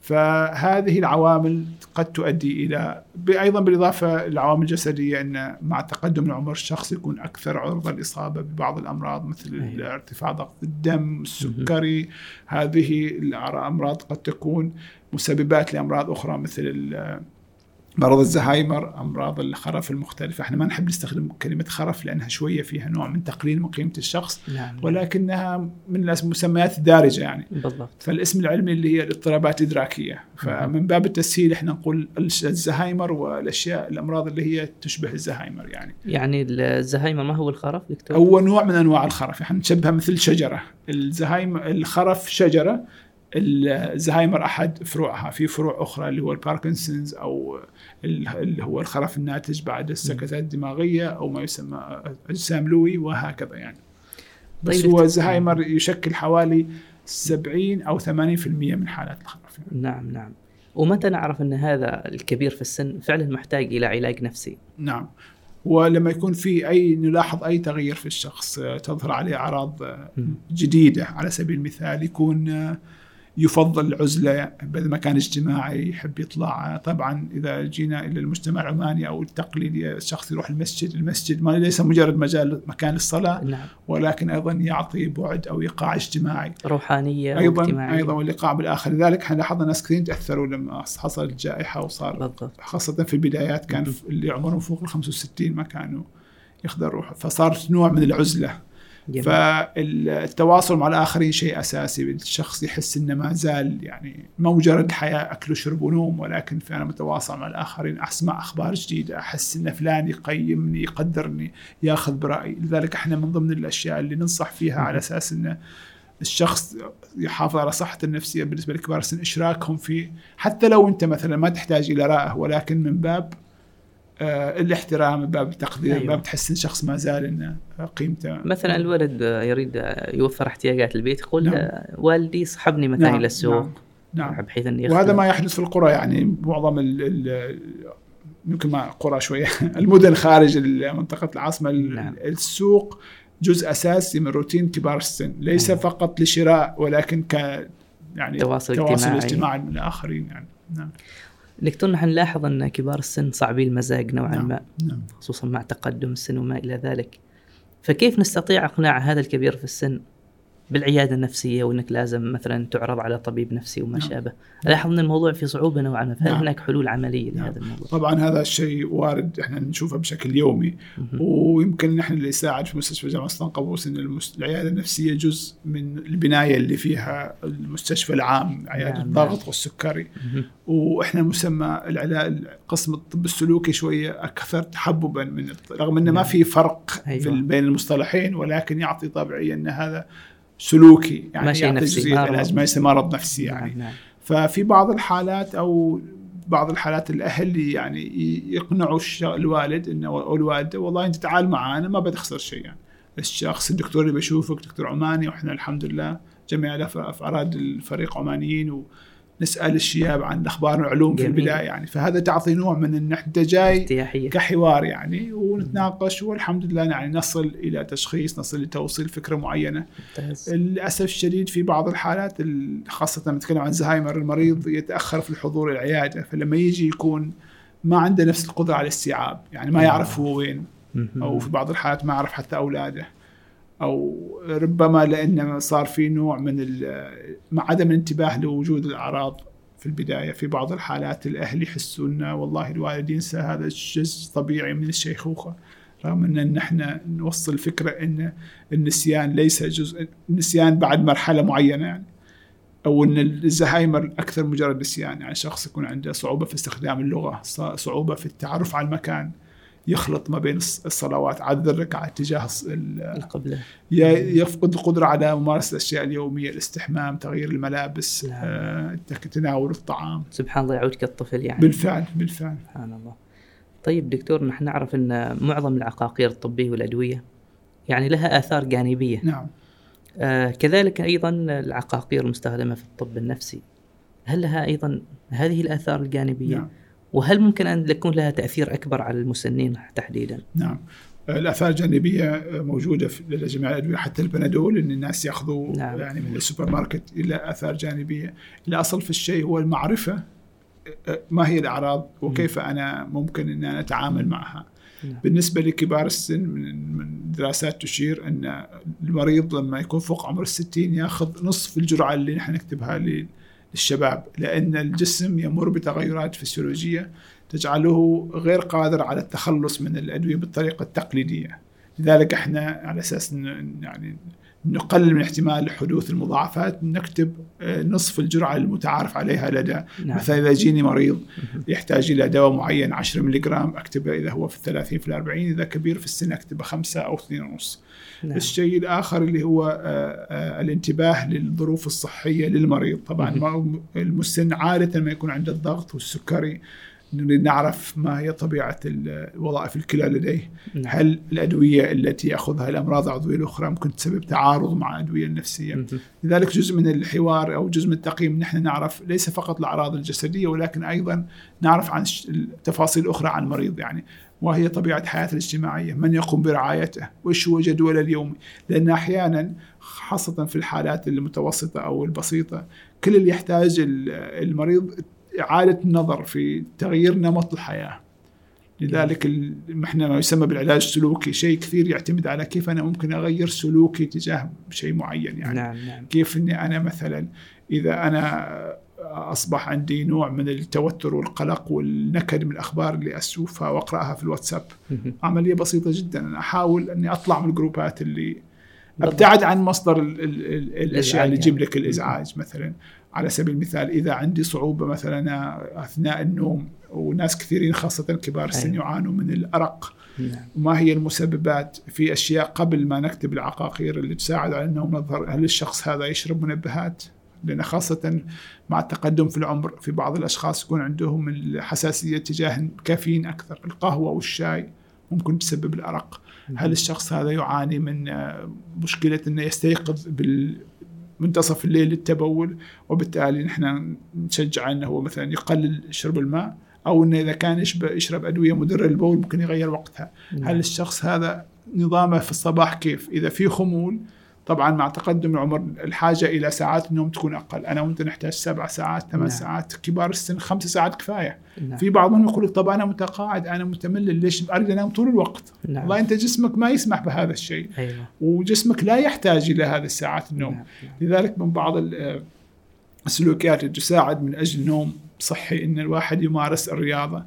فهذه العوامل قد تؤدي إلى أيضا بالإضافة للعوامل الجسدية أن مع تقدم العمر الشخص يكون أكثر عرضة للاصابه ببعض الأمراض مثل. ارتفاع ضغط الدم، السكري، هذه الأمراض قد تكون مسببات لأمراض أخرى مثل مرض الزهايمر أمراض الخرف المختلفة. إحنا ما نحب نستخدم كلمة خرف لأنها شوية فيها نوع من تقليل من قيمة الشخص نعم. ولكنها من المسميات الدارجه يعني. بالضبط. فالاسم العلمي اللي هي الاضطرابات الإدراكية. فمن باب التسهيل إحنا نقول الزهايمر والأشياء الأمراض اللي هي تشبه الزهايمر يعني. يعني الزهايمر ما هو الخرف دكتور؟ هو نوع من أنواع الخرف. إحنا نشبهها مثل شجرة. الزهايمر الخرف شجرة الزهايمر أحد فروعها في فروع أخرى اللي هو الباركنسونز أو ال- اللي هو الخرف الناتج بعد السكتات الدماغية أو ما يسمى أجسام لوي وهكذا يعني بس طيب هو الزهايمر يشكل حوالي 70 أو 80% من حالات الخرف يعني. نعم نعم ومتى نعرف أن هذا الكبير في السن فعلا محتاج إلى علاج نفسي؟ نعم ولما يكون في أي نلاحظ أي تغيير في الشخص تظهر عليه أعراض. جديدة على سبيل المثال يكون يفضل العزلة بدل ما كان اجتماعي يحب يطلع. طبعا إذا جينا إلى المجتمع العماني أو التقليدي الشخص يروح المسجد المسجد ما ليس مجرد مجال مكان للصلاة نعم. ولكن أيضا يعطي بعد أو إيقاع اجتماعي. روحانية أيضا واجتماعية. أيضا والإيقاع بالآخر. لذلك إحنا لاحظنا ناس كثير تأثروا لما حصلت الجائحه وصار بالضبط. خاصة في البدايات كان اللي عمرهم فوق ال 65 ما كانوا يقدروا. فصارت نوع من العزلة. جميل. فالتواصل مع الآخرين شيء أساسي. الشخص يحس إنه ما زال يعني مو مجرد الحياة أكل وشرب ونوم ولكن في أنا متواصل مع الآخرين أسمع أخبار جديدة أحس إن فلان يقيمني يقدرني يأخذ برأيي. لذلك إحنا من ضمن الأشياء اللي ننصح فيها على أساس إنه الشخص يحافظ على صحته النفسية بالنسبة لكبار السن إشراكهم في حتى لو أنت مثلا ما تحتاج إلى رائه ولكن من باب الاحترام من باب التقدير أيوة. باب تحس ان شخص ما زال إنه قيمته مثلا الولد آه، يريد آه، يوفر احتياجات البيت يقول نعم. آه، والدي صحبني مثلا إلى السوق نعم, نعم. بحيث إني وهذا. ما يحدث في القرى يعني معظم ال ال يمكن ما قرى شوية المدن خارج منطقة العاصمة ال- نعم. السوق جزء أساسي من روتين كبار السن ليس نعم. فقط لشراء ولكن ك يعني تواصل تواصل اجتماعي. اجتماعي من الآخرين يعني نعم دكتور نحن نلاحظ أن كبار السن صعبي المزاج نوعا نعم. ما نعم خصوصا مع تقدم السن وما إلى ذلك فكيف نستطيع إقناع هذا الكبير في السن بالعيادة النفسية وإنك لازم مثلا تعرض على طبيب نفسي وما نعم. شابه ألاحظ إن الموضوع في صعوبة نوعا ما فهل نعم. هناك حلول عملية نعم. لهذا الموضوع طبعا هذا الشيء وارد إحنا نشوفه بشكل يومي. ويمكن نحن اللي يساعد في مستشفى جامعة سلطان قابوس إن المس- العيادة النفسية جزء من البناية اللي فيها المستشفى العام عيادة نعم، الضغط. والسكري. وإحنا مسمى العلاج قسم الطب السلوكي شوية أكثر تحببا من رغم إنه ما نعم. في فرق أيوة. في بين المصطلحين ولكن يعطي طبعيه إن هذا سلوكي يعني ما شيء نفسي، ما علاج مرض. نفسي يعني. نعم. ففي بعض الحالات أو بعض الحالات الأهل يعني يقنعوا الوالد إنه أو الوالدة والله أنت تعال معانا ما بتخسر شيء يعني. الشخص الدكتور اللي بيشوفك دكتور عماني وإحنا الحمد لله جميع أفراد الفريق عمانيين ونسال الشياب عن الاخبار والعلوم في. البداية يعني. فهذا تعطي نوع من ان انت جاي ارتياحيه كحوار يعني ونتناقش والحمد لله يعني نصل إلى تشخيص نصل لتوصيل فكرة معينة. ممتاز. للأسف الشديد في بعض الحالات ال- خاصة نتكلم عن زهايمر المريض يتأخر في الحضور العيادة فلما يجي يكون ما عنده نفس القدرة على الاستيعاب يعني ما يعرف هو وين. أو في بعض الحالات ما يعرف حتى أولاده. أو ربما لأن صار في نوع من عدم الانتباه لوجود الأعراض في البداية. في بعض الحالات الأهل يحسوا انه والله الوالد ينسى هذا جزء طبيعي من الشيخوخة رغم أن نحن نوصل فكره أن النسيان ليس جزء النسيان بعد مرحلة معينة يعني أو أن الزهايمر أكثر مجرد نسيان. يعني شخص يكون عنده صعوبة في استخدام اللغة صعوبة في التعرف على المكان يخلط ما بين الص- الصلوات عدد الركعة اتجاه الص- ال- القبلة. ي- يفقد القدرة على ممارسة الأشياء اليومية الاستحمام تغيير الملابس نعم. آه، تناول الطعام. سبحان الله يعود كالطفل يعني. بالفعل بالفعل. سبحان الله. طيب دكتور نحن نعرف إن معظم العقاقير الطبية والأدوية يعني لها آثار جانبية. نعم. آه كذلك أيضا العقاقير المستخدمة في الطب النفسي هل لها أيضا هذه الآثار الجانبية؟ نعم. وهل ممكن أن يكون لها تأثير أكبر على المسنين تحديدا؟ نعم. الآثار الجانبية موجودة في لدى جميع الأدوية حتى البنادول إن الناس يأخذوا نعم. يعني من السوبر ماركت إلى آثار جانبية. الأصل في الشيء هو المعرفة آه، ما هي الأعراض وكيف أنا ممكن أن أنا أتعامل معها. نعم. بالنسبة لكبار السن من دراسات تشير أن المريض لما يكون فوق عمر الستين يأخذ نصف الجرعة اللي نحن نكتبها لل- للشباب لأن الجسم يمر بتغيرات فسيولوجية تجعله غير قادر على التخلص من الأدوية بالطريقة التقليدية. لذلك إحنا على أساس إن يعني نقلل من احتمال حدوث المضاعفات نكتب آه، نصف الجرعة المتعارف عليها لدى نعم. مثلا إذا يجيني مريض يحتاج إلى دواء معين 10 ملي جرام أكتبه إذا هو في الثلاثين في الأربعين إذا كبير في السن أكتبه خمسة أو اثنين ونص. نعم. الشيء الآخر اللي هو آه، آه، الانتباه للظروف الصحية للمريض. طبعا المسن عادة ما يكون عنده الضغط والسكري نريد نعرف ما هي طبيعة ال- وظائف الكلى لديه نعم. هل الأدوية التي يأخذها الأمراض العضوية الأخرى ممكن تسبب تعارض مع الأدوية النفسية مهم. لذلك جزء من الحوار أو جزء من التقييم نحن نعرف ليس فقط الأعراض الجسدية ولكن أيضا نعرف عن التفاصيل الاخرى عن المريض يعني وهي طبيعة حياته الاجتماعية، من يقوم برعايته، وش هو جدوله اليومي؟ لأن أحيانا خاصة في الحالات المتوسطة أو البسيطة كل اللي يحتاج ال- المريض إعادة النظر في تغيير نمط الحياة. لذلك إحنا ما يسمى بالعلاج السلوكي شيء كثير يعتمد على كيف أنا ممكن أغير سلوكي تجاه شيء معين يعني. نعم نعم كيف إني أنا مثلا إذا أنا أصبح عندي نوع من التوتر والقلق والنكد من الأخبار اللي اشوفها وأقرأها في الواتساب. عملية بسيطة جدا أنا أحاول إني أطلع من الجروبات اللي. أبتعد عن مصدر ال ال ال الأشياء اللي تجيب يعني. لك الإزعاج مثلا على سبيل المثال إذا عندي صعوبة مثلا أثناء النوم وناس كثيرين خاصة كبار السن أيوة. يعانوا من الأرق. نعم. وما هي المسببات؟ في أشياء قبل ما نكتب العقاقير اللي تساعد على النوم نظهر هل الشخص هذا يشرب منبهات؟ لأن خاصة مع التقدم في العمر في بعض الأشخاص يكون عندهم الحساسية تجاه الكافيين أكثر القهوة والشاي ممكن تسبب الأرق. هل الشخص هذا يعاني من مشكلة إنه يستيقظ بال منتصف الليل للتبول وبالتالي نحن نشجع إنه هو مثلا يقلل شرب الماء أو إنه إذا كان يشرب, أدوية مدرة للبول ممكن يغير وقتها نعم. هل الشخص هذا نظامه في الصباح كيف إذا في خمول طبعا مع تقدم العمر الحاجة إلى ساعات النوم تكون أقل أنا وانت نحتاج سبع ساعات ثمان نعم. ساعات كبار السن خمس ساعات كفاية نعم. في بعضهم يقول لك طب أنا متقاعد أنا متملل ليش أريد أنام طول الوقت نعم. والله أنت جسمك ما يسمح بهذا الشيء أيوه وجسمك لا يحتاج إلى هذه الساعات النوم نعم. نعم. لذلك من بعض ال- السلوكيات اللي تساعد من أجل نوم صحي إن الواحد يمارس الرياضة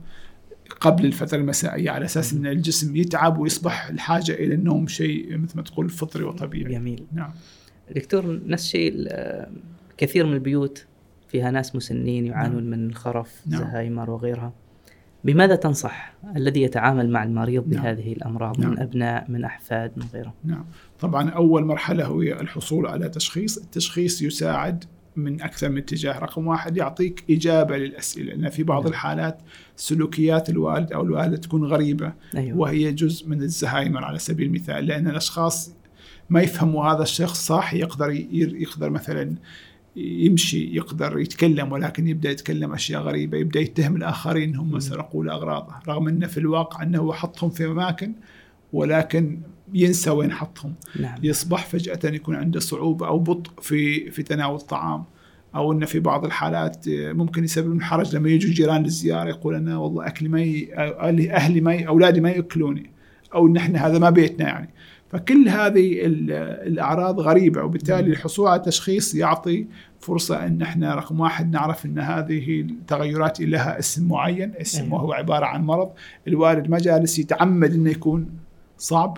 قبل الفترة المسائية على أساس إن الجسم يتعب ويصبح الحاجة إلى النوم شيء مثل ما تقول فطري وطبيعي. جميل. نعم. دكتور نفس الشيء ال- كثير من البيوت فيها ناس مسنين يعانون من الخرف نعم. زهايمر وغيرها. بماذا تنصح؟ الذي يتعامل مع المريض نعم. بهذه الأمراض نعم. من أبناء من أحفاد من غيره نعم. طبعا أول مرحلة هي الحصول على تشخيص. التشخيص يساعد من أكثر من اتجاه. رقم واحد يعطيك إجابة للأسئلة لأن في بعض نعم. الحالات سلوكيات الوالد أو الوالدة تكون غريبة أيوه. وهي جزء من الزهايمر على سبيل المثال لأن الأشخاص ما يفهموا هذا الشخص صح يقدر يقدر مثلا يمشي يقدر يتكلم ولكن يبدأ يتكلم أشياء غريبة يبدأ يتهم الآخرين هم سرقوا له أغراضه. رغم إنه في الواقع إنه حطهم في أماكن ولكن ينسى وين حطهم. نعم. يصبح فجأة يكون عنده صعوبة أو بطء في في تناول الطعام أو إنه في بعض الحالات ممكن يسبب لهم حرج لما يجوا جيران للزيارة يقول أنا والله أكلي ما ي... أهلي ما ي... أولادي ما يأكلوني أو ان إحنا هذا ما بيتنا يعني. فكل هذه ال- الأعراض غريبة وبالتالي الحصول على تشخيص يعطي فرصة إن إحنا رقم واحد نعرف إن هذه التغيرات لها اسم معين اسم أيوة. وهو عبارة عن مرض. الوالد ما جالس يتعمد إنه يكون صعب.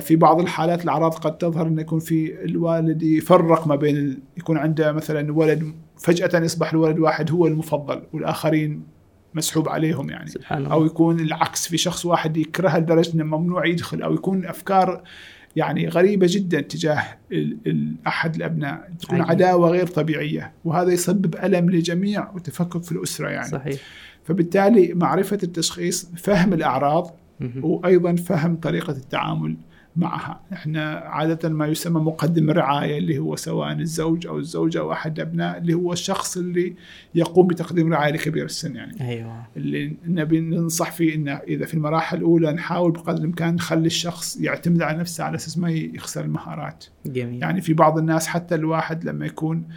في بعض الحالات الأعراض قد تظهر انه يكون في الوالد يفرق ما بين ال... يكون عنده مثلا ولد فجأة يصبح الولد واحد هو المفضل والآخرين مسحوب عليهم يعني سبحان الله أو يكون العكس في شخص واحد يكرهه لدرجه أنه ممنوع يدخل أو يكون أفكار يعني غريبة جدا تجاه ال- ال- أحد الأبناء تكون عجيب. عداوة غير طبيعية وهذا يسبب ألم للجميع وتفكك في الأسرة يعني صحيح فبالتالي معرفة التشخيص فهم الأعراض مهم. وأيضا فهم طريقة التعامل معها. إحنا عادة ما يسمى مقدم الرعاية اللي هو سواء الزوج أو الزوجة أو أحد الابناء اللي هو الشخص اللي يقوم بتقديم رعاية لكبير السن يعني. أيوه. اللي نبي ننصح فيه إنه إذا في المراحل الأولى نحاول بقدر الإمكان نخلي الشخص يعتمد على نفسه على أساس ما يخسر المهارات. جميل. يعني في بعض الناس حتى الواحد لما يكون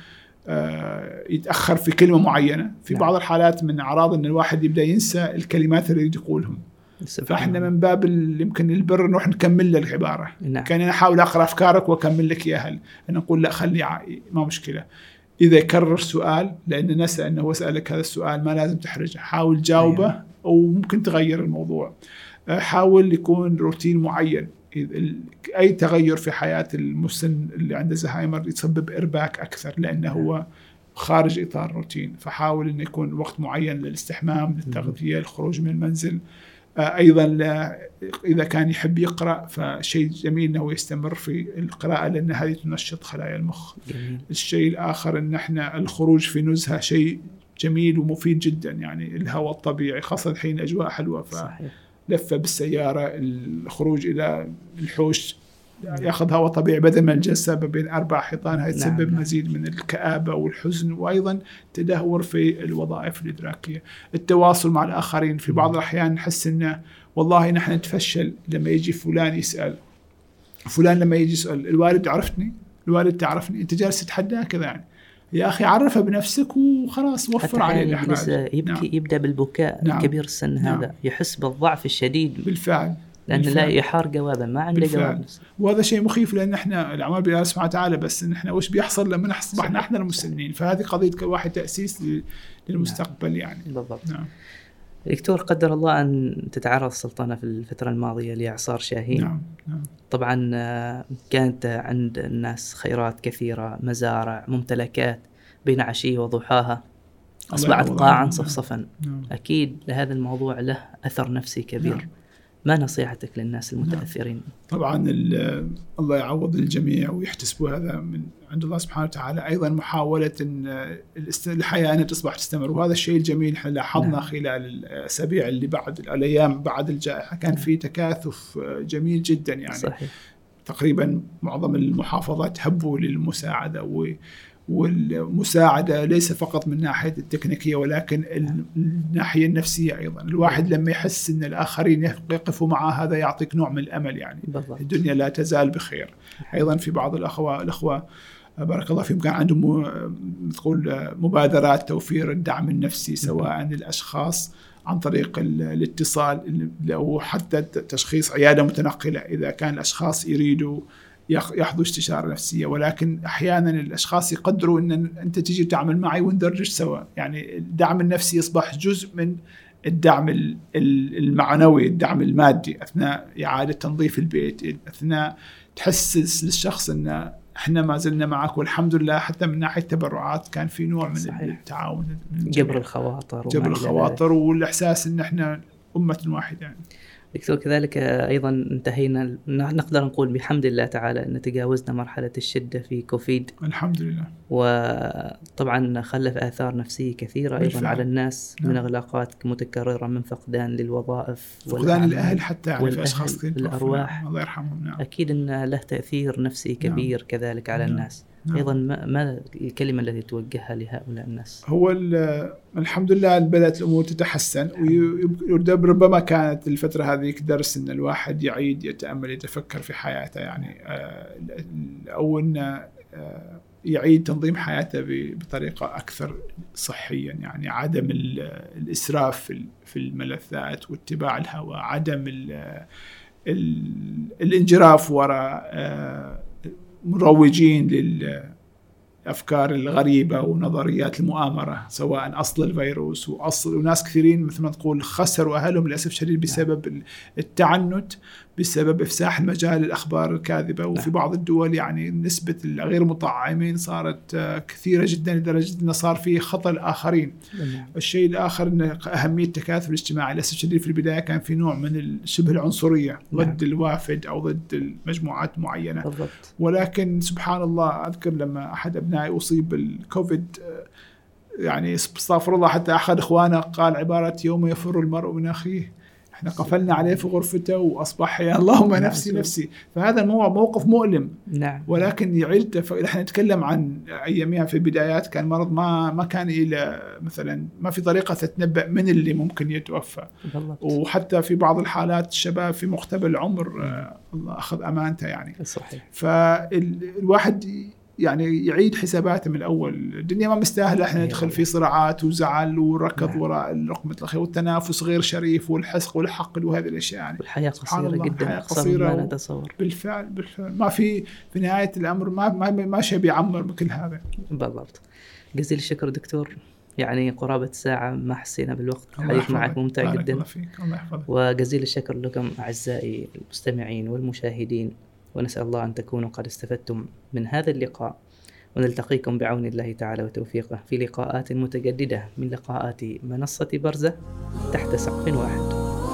آه، يتأخر في كلمة معينة في نعم. بعض الحالات من أعراض إن الواحد يبدأ ينسى الكلمات اللي يريد يقولهم فاحنا. من باب يمكن البر نروح نكمل له العباره نعم. كان أنا أحاول أقرأ أفكارك وأكمل لك إياها. أنا نقول لا خلي ما مشكلة. إذا يكرر سؤال لأن نسى أنه هو سألك هذا السؤال ما لازم تحرجه. حاول تجاوبه أيوة. وممكن تغير الموضوع. آه، حاول يكون روتين معين. أي تغير في حياة المسن اللي عنده زهايمر يسبب إرباك أكثر لأنه هو خارج إطار الروتين فحاول إنه يكون وقت معين للاستحمام للتغذية الخروج من المنزل. أيضا لا- إذا كان يحب يقرأ فشيء جميل إنه يستمر في القراءة لأن هذه تنشط خلايا المخ. جميل الشيء الآخر إن إحنا الخروج في نزهة شيء جميل ومفيد جدا يعني الهواء الطبيعي خاصة الحين أجواء حلوة صحيح فلفة بالسيارة الخروج إلى الحوش ياخذ هواء طبيعي بدل ما الجلسه بين أربع حيطان هاي نعم، تسبب نعم. مزيد من الكآبة والحزن وأيضا تدهور في الوظائف الإدراكية. التواصل مع الآخرين في بعض الأحيان نحس إنه والله نحن نتفشل لما يجي فلان يسأل فلان لما يجي يسأل الوالد عرفتني؟ الوالد تعرفني أنت جالس تتحداه كذا يعني يا أخي عرفه بنفسك وخلاص وفر عليه الاحراج يبكي نعم. يبدأ بالبكاء نعم. كبير السن نعم. هذا يحس بالضعف الشديد بالفعل لأنه لا. يحار جوابا ما عنده. جواب وهذا شيء مخيف لأن إحنا الأعمال بالله سبحانه وتعالى بس ان إحنا وش بيحصل لما اصبحنا إحنا المسنين فهذه قضية كل واحد تأسيس ل- للمستقبل يعني. بالضبط. نعم. دكتور قدر الله أن تتعرض السلطنه في الفترة الماضية لإعصار شاهين؟ نعم نعم. طبعا آه، كانت عند الناس خيرات كثيرة مزارع ممتلكات بين عشية وضحاها. أصبحت قاعا عنهم. صفصفا. نعم. أكيد لهذا الموضوع له أثر نفسي كبير. نعم. ما نصيحتك للناس المتأثرين؟ طبعا ال- الله يعوض الجميع ويحتسبوا هذا من عند الله سبحانه وتعالى أيضا محاولة إن الحياة أن تصبح تستمر وهذا الشيء الجميل إحنا لاحظنا نعم. خلال الأسابيع اللي بعد الأيام بعد الجائحة كان في تكاثف جميل جدا يعني صحيح تقريبا معظم المحافظات هبوا للمساعدة و والمساعدة ليس فقط من ناحية التكنيكية ولكن ال- الناحية النفسية أيضا. الواحد لما يحس أن الآخرين يقفوا معه هذا يعطيك نوع من الأمل يعني بالضبط. الدنيا لا تزال بخير. أيضا في بعض الأخوة الأخوة بارك الله فيهم كان عندهم تقول مبادرات توفير الدعم النفسي سواء للأشخاص عن طريق ال- الاتصال أو حتى تشخيص عيادة متنقلة إذا كان الأشخاص يريدوا ياخذوا استشارة نفسية ولكن أحيانا الأشخاص يقدروا إن أنت تجي تعمل معي وندرج سوا يعني الدعم النفسي يصبح جزء من الدعم ال- ال- المعنوي الدعم المادي أثناء إعادة تنظيف البيت أثناء تحسس للشخص إن إحنا ما زلنا معك والحمد لله حتى من ناحية التبرعات كان في نوع من صحيح. التعاون. جبر الخواطر جبر. الخواطر والإحساس إن إحنا أمة واحدة يعني. دكتور كذلك أيضا انتهينا نقدر نقول بحمد الله تعالى أن تجاوزنا مرحلة الشدة في كوفيد الحمد لله وطبعا خلف آثار نفسية كثيرة أيضا بالفعل. على الناس من نعم. اغلاقات متكررة من فقدان للوظائف فقدان. الأهل حتى يعني في والأهل، اشخاص. الأرواح. الله يرحمهم نعم أكيد أن له تأثير نفسي كبير كذلك على نعم. الناس نعم. أيضا ما, ما الكلمة التي توجهها لهؤلاء الناس؟ هو ال- الحمد لله بدات الأمور تتحسن وربما كانت الفترة هذيك درس إن الواحد يعيد يتأمل يتفكر في حياته يعني آه، أو انه آه، يعيد تنظيم حياته بطريقة أكثر صحيا يعني عدم ال- الإسراف في ال- في الملذات واتباع الهوى عدم ال- ال- الانجراف وراء آه، مروجين لل الافكار الغريبة ونظريات المؤامرة سواء أصل الفيروس وأصل وناس كثيرين مثل ما تقول خسروا أهلهم للأسف الشديد بسبب التعنت. بسبب إفساح المجال للاخبار الكاذبة وفي نعم. بعض الدول يعني نسبة الغير مطعمين صارت آه، كثيرة جدا لدرجة إنه صار في خطر الاخرين نعم. الشيء الآخر إن أهمية التكاثف الاجتماعي. للاسف الشديد في البداية كان في نوع من شبه العنصرية ضد الوافد أو ضد المجموعات معينة. بالضبط. ولكن سبحان الله أذكر لما أحد أبنائي أصيب بالكوفيد آه، يعني استغفر الله حتى أحد إخوانه قال عبارة يوم يفر المرء من أخيه. إحنا قفلنا عليه في غرفته وأصبح يا اللهم نعم. نفسي نفسي. فهذا موقف مؤلم. نعم. ولكن يعيد تف... إحنا نتكلم عن ايامها في البدايات كان مرض ما ما كان إلى مثلا ما في طريقة تتنبأ من اللي ممكن يتوفى. بالضبط. وحتى في بعض الحالات الشباب في مقتبل العمر آه، الله أخذ أمانته يعني. صحيح. فالواحد يعني يعيد حساباته من الأول. الدنيا ما مستاهلة إحنا أي ندخل. في صراعات وزعل وركض نعم. وراء رقمه الاخير والتنافس غير شريف والحسق والحقد وهذه الأشياء يعني. والحياة سبحان قصيرة الله، جدا قصيرة مما و- نتصور بالفعل بالفعل. ما في في نهاية الأمر ما ما ما شيء بيعمر بكل هذا. بالضبط. جزيل الشكر دكتور. يعني قرابة ساعة ما حسينا بالوقت. الحديث. معك ممتع جدا. الله فيك. الله يحفظك. وجزيل الشكر لكم أعزائي المستمعين والمشاهدين. ونسأل الله أن تكونوا قد استفدتم من هذا اللقاء ونلتقيكم بعون الله تعالى وتوفيقه في لقاءات متجددة من لقاءات منصة برزة تحت سقف واحد.